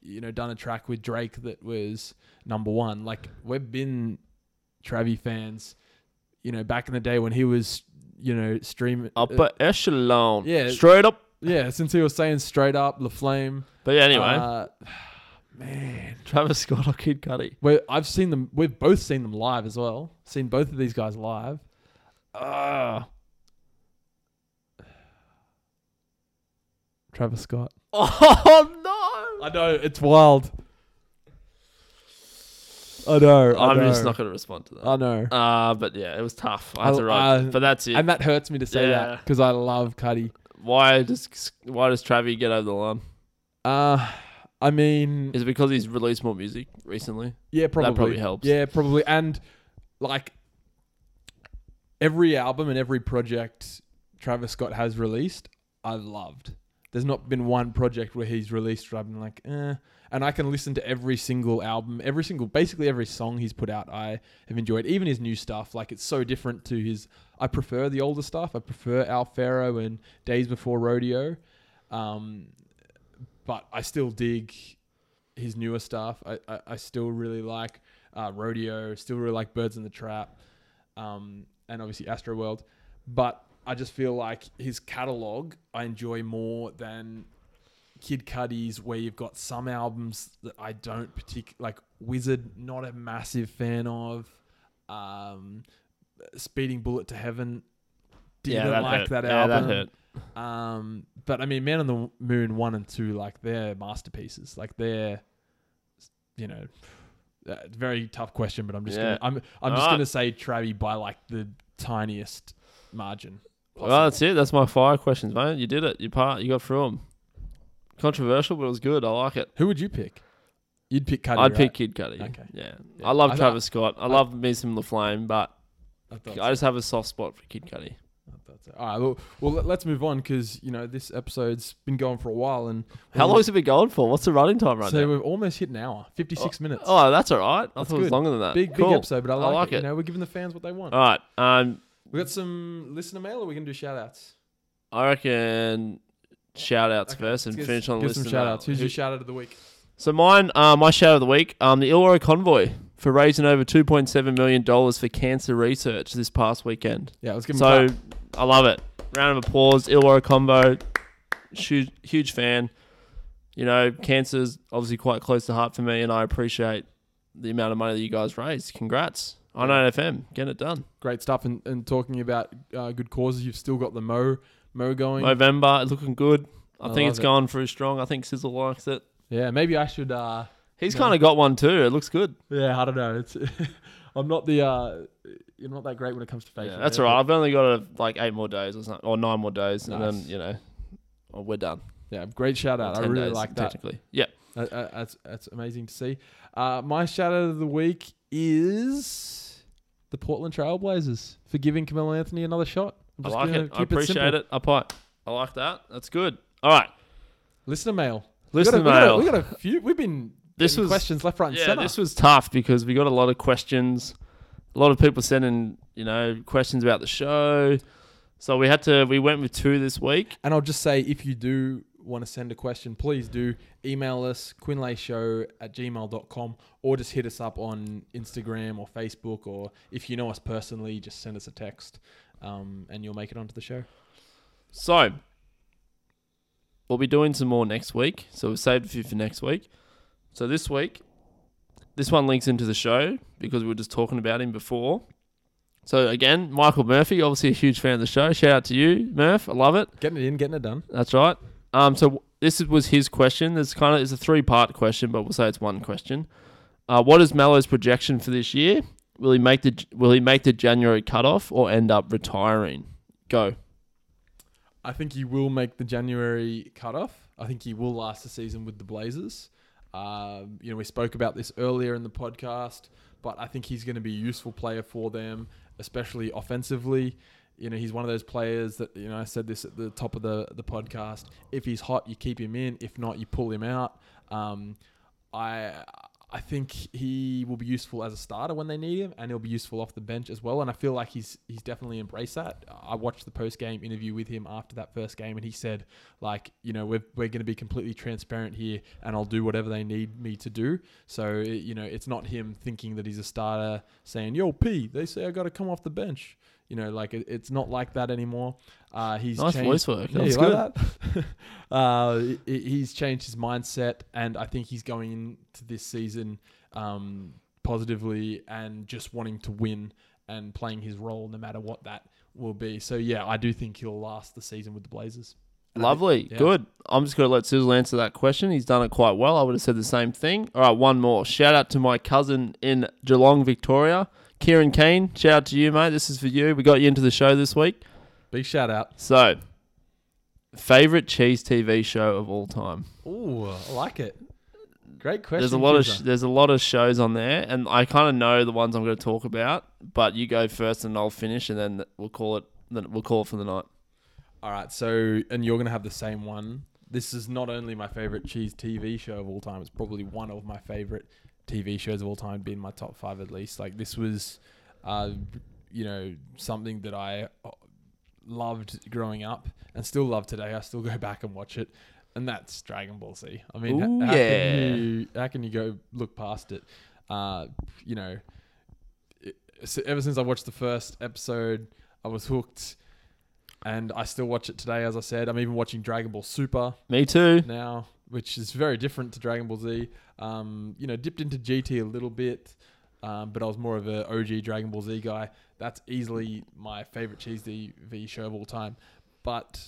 you know done a track with Drake that was number one. Like we've been Travi fans. You know back in the day when he was you know streaming Upper uh, echelon. yeah. straight up. Yeah, since he was saying straight up La Flame. But yeah, anyway, Uh, man, Travis Scott or Kid Cudi. we I've seen them. We've both seen them live as well. Seen both of these guys live. Ah. Travis Scott. Oh no! I know it's wild. I know. I I'm know. just not going to respond to that. I know. Uh, but yeah, it was tough. I had I- to write, uh, but that's it. And that hurts me to say Yeah. that because I love Cudi. Why does why does Travi get over the line? Uh, I mean, Is it because he's released more music recently? yeah, probably. That probably helps. Yeah, probably. And like every album and every project Travis Scott has released, I've loved. There's not been one project where he's released where I've been like, eh. And I can listen to every single album, every single, basically every song he's put out. I have enjoyed, even his new stuff. Like it's so different to his. I prefer the older stuff. I prefer Owl Pharaoh and Days Before Rodeo. Um, but I still dig his newer stuff. I, I, I still really like uh, Rodeo, still really like Birds in the Trap, um, and obviously Astro World. But I just feel like his catalog I enjoy more than Kid Cudi's, where you've got some albums that I don't particularly like. Wizard, not a massive fan of. Um, Speeding Bullet to Heaven, didn't yeah, that like hurt. that yeah, album. that hurt. Um, but I mean, Man on the Moon one and two, like they're masterpieces. Like they're, you know, uh, very tough question. But I'm just Yeah. gonna, I'm I'm just Alright. gonna say Travi by like the tiniest margin. Well, that's it. That's my fire questions, mate. You did it. You part. You got through them. Controversial, but it was good. I like it. Who would you pick? You'd pick Cudi. I'd right? pick Kid Cudi. Okay. Yeah. Yeah. I love I Travis Scott. I, love me some LaFlame, but I I so. just have a soft spot for Kid. I thought so. All right. Well, well, let- let's move on because you know this episode's been going for a while, and How long's it been going for? What's the running time right so now? So we've almost hit an hour, fifty six minutes. Oh, that's all right. I That's thought it was longer than that. big cool. big episode, but I I like, like it. it. You know, we're giving the fans what they want. All right. Um, We got some listener mail, or we can do shout outs. I reckon shout outs Okay, first and give- finish on give listener some shout mail. outs. Who's Who- your shout out of the week? So mine, uh, my shout of the week, um, the Illawarra Convoy for raising over two point seven million dollars for cancer research this past weekend. Yeah, let's give him So a. I love it. Round of applause, Ilro Combo. Huge, huge fan. You know, cancer's obviously quite close to heart for me, and I appreciate the amount of money that you guys raised. Congrats on Yeah. FM, getting it done. Great stuff. And, and talking about uh, good causes, you've still got the Mo Mo going. November, it's looking good. I, I think it's it. going through strong. I think Sizzle likes it. Yeah, maybe I should. Uh, He's kind of got one too. It looks good. yeah, I don't know. It's I'm not the. Uh, you're not that great when it comes to facial. Yeah, that's hair, all right. I've only got uh like eight more days or something, or nine more days, and then you know, oh, we're done. Yeah, great shout out. I really days, like that. Technically, yeah. That- That's that's amazing to see. Uh, my shout out of the week is the Portland Trailblazers for giving Carmelo Anthony another shot. I'm I like it. I appreciate it. I pipe. I like that. That's good. All right, Listener mail. listener we got a, mail. We got, a, we got a few. We've been This was- questions left, right, and yeah, center. this was tough because we got a lot of questions. A lot of people sending, you know, questions about the show. So we had to. We went with two this week. And I'll just say, if you do want to send a question, please do email us, quinlayshow at gmail.com, or just hit us up on Instagram or Facebook, or if you know us personally, just send us a text um, and you'll make it onto the show. So we'll be doing some more next week. So we've saved a few for next week. So this week, this one links into the show because we were just talking about him before. So again, Michael Murphy, obviously a huge fan of the show. Shout out to you, Murph. I love it. Getting it in, getting it done. That's right. Um, so this was his question. There's kind of it's a three part question, but we'll say it's one question. Uh, what is Melo's projection for this year? Will he make the Will he make the January cutoff or end up retiring? Go. I think he will make the January cutoff. I think he will last the season with the Blazers. Um, you know, we spoke about this earlier in the podcast, but I think he's going to be a useful player for them, especially offensively. You know, he's one of those players that you know. I said this at the top of the the podcast. If he's hot, you keep him in. If not, you pull him out. Um, I I think he will be useful as a starter when they need him, and he'll be useful off the bench as well. And I feel like he's he's definitely embraced that. I watched the post game interview with him after that first game, and he said, like, you know, we're we're going to be completely transparent here, and I'll do whatever they need me to do. So you know, it's not him thinking that he's a starter saying, "Yo, P, they say I got to come off the bench." You know, like it, it's not like that anymore. Uh, he's Nice changed- voice work. yeah, That's you good. like that? uh, he- he's changed his mindset, and I think he's going into this season um, positively and just wanting to win and playing his role, no matter what that will be. So yeah, I do think he'll last the season with the Blazers. And I think- Lovely, yeah. good. I'm just going to let Sizzle answer that question. He's done it quite well. I would have said the same thing. All right, one more. Shout out to my cousin in Geelong, Victoria, Kieran Kane. Shout out to you, mate. This is for you. We got you into the show this week. Big shout out. So, favorite Cheez TV show of all time. Ooh, I like it. Great question. There's a lot of sh- there's a lot of shows on there, and I kind of know the ones I'm going to talk about. But you go first, and I'll finish, and then we'll call it. Then we'll call it for the night. All right, so and you're gonna have the same one. This is not only my favorite Cheez TV show of all time; it's probably one of my favorite TV shows of all time. Be in my top five at least. Like this was, uh, you know, something that I uh, loved growing up and still love today. I still go back and watch it, and that's Dragon Ball Z. I mean, Ooh, how yeah. can you how can you go look past it? Uh, you know, it, so ever since I watched the first episode, I was hooked and I still watch it today. As I said, I'm even watching Dragon Ball Super Me too. now, which is very different to Dragon Ball Z. Um, you know, dipped into GT a little bit, um, but I was more of a OG Dragon Ball Z guy. That's easily my favorite Cheez TV show of all time. But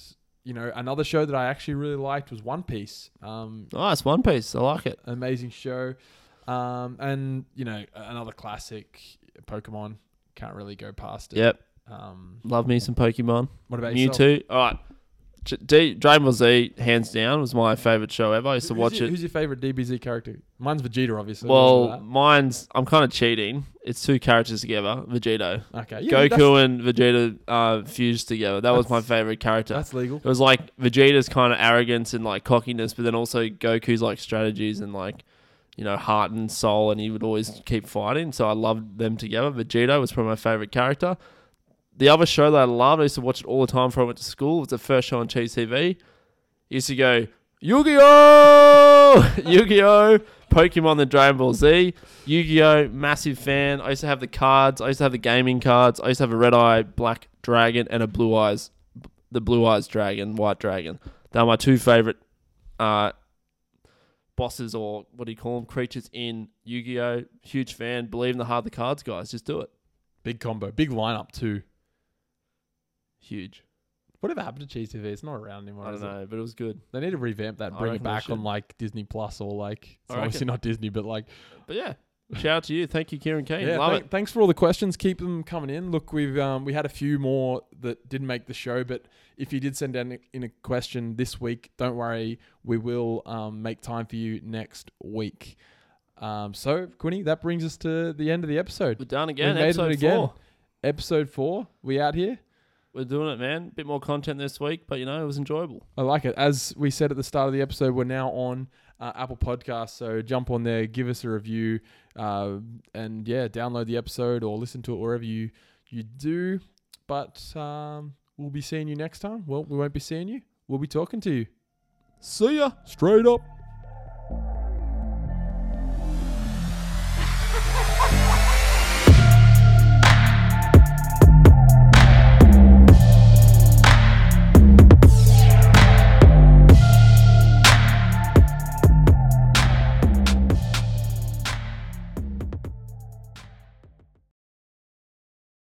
you know, another show that I actually really liked was One Piece. Um, Nice One Piece. I like it. amazing show. Um, and you know, another classic, Pokemon. Can't really go past it. Yep. Um, Love me some Pokemon. what about yourself? Mewtwo. All right. D- Dragon Ball Z, hands down, was my favorite show ever. I used to Who's watch your, it. Who's your favorite DBZ character? Mine's Vegeta, obviously. we all know Well, mine's I'm kind of cheating. It's two characters together, Vegito. okay, yeah, Goku and Vegeta uh, fused together. That was my favorite character. that's legal. It was like Vegeta's kind of arrogance and like cockiness, but then also Goku's like strategies and like you know heart and soul, and he would always keep fighting. So I loved them together. Vegeta was probably my favorite character. The other show that I loved, I used to watch it all the time before I went to school. It was the first show on Cheez TV. used to go Yu-Gi-Oh, Yu-Gi-Oh, Pokemon, the Dragon Ball Z, Yu-Gi-Oh, massive fan. I used to have the cards. I used to have the gaming cards. I used to have a red eye black dragon and a blue eyes, the blue eyes dragon, white dragon. They are my two favorite uh, bosses or what do you call them? Creatures in Yu-Gi-Oh. Huge fan. Believe in the heart of the cards, guys. Just do it. Big combo, big lineup too. Huge. Whatever happened to Cheez TV? It's not around anymore. I don't is it? know, but it was good. They need to revamp that, I bring it reckon they back on like Disney Plus or like. It's I obviously not Disney, but like. But yeah, shout out to you. Thank you, Kieran Kane. Yeah, Love thank- it. thanks for all the questions. Keep them coming in. Look, we've um, we had a few more that didn't make the show, but if you did send in in a question this week, don't worry, we will um, make time for you next week. Um, so, Quinny, that brings us to the end of the episode. We're done again. made it Episode again. four. Episode four, we out here. We're doing it, man. Bit more content this week, but you know it was enjoyable. I like it. As we said at the start of the episode, we're now on uh, Apple Podcasts. So jump on there, give us a review, uh, and yeah, download the episode or listen to it wherever you you do. But um, we'll be seeing you next time. Well, we won't be seeing you. We'll be talking to you. See ya. Straight up.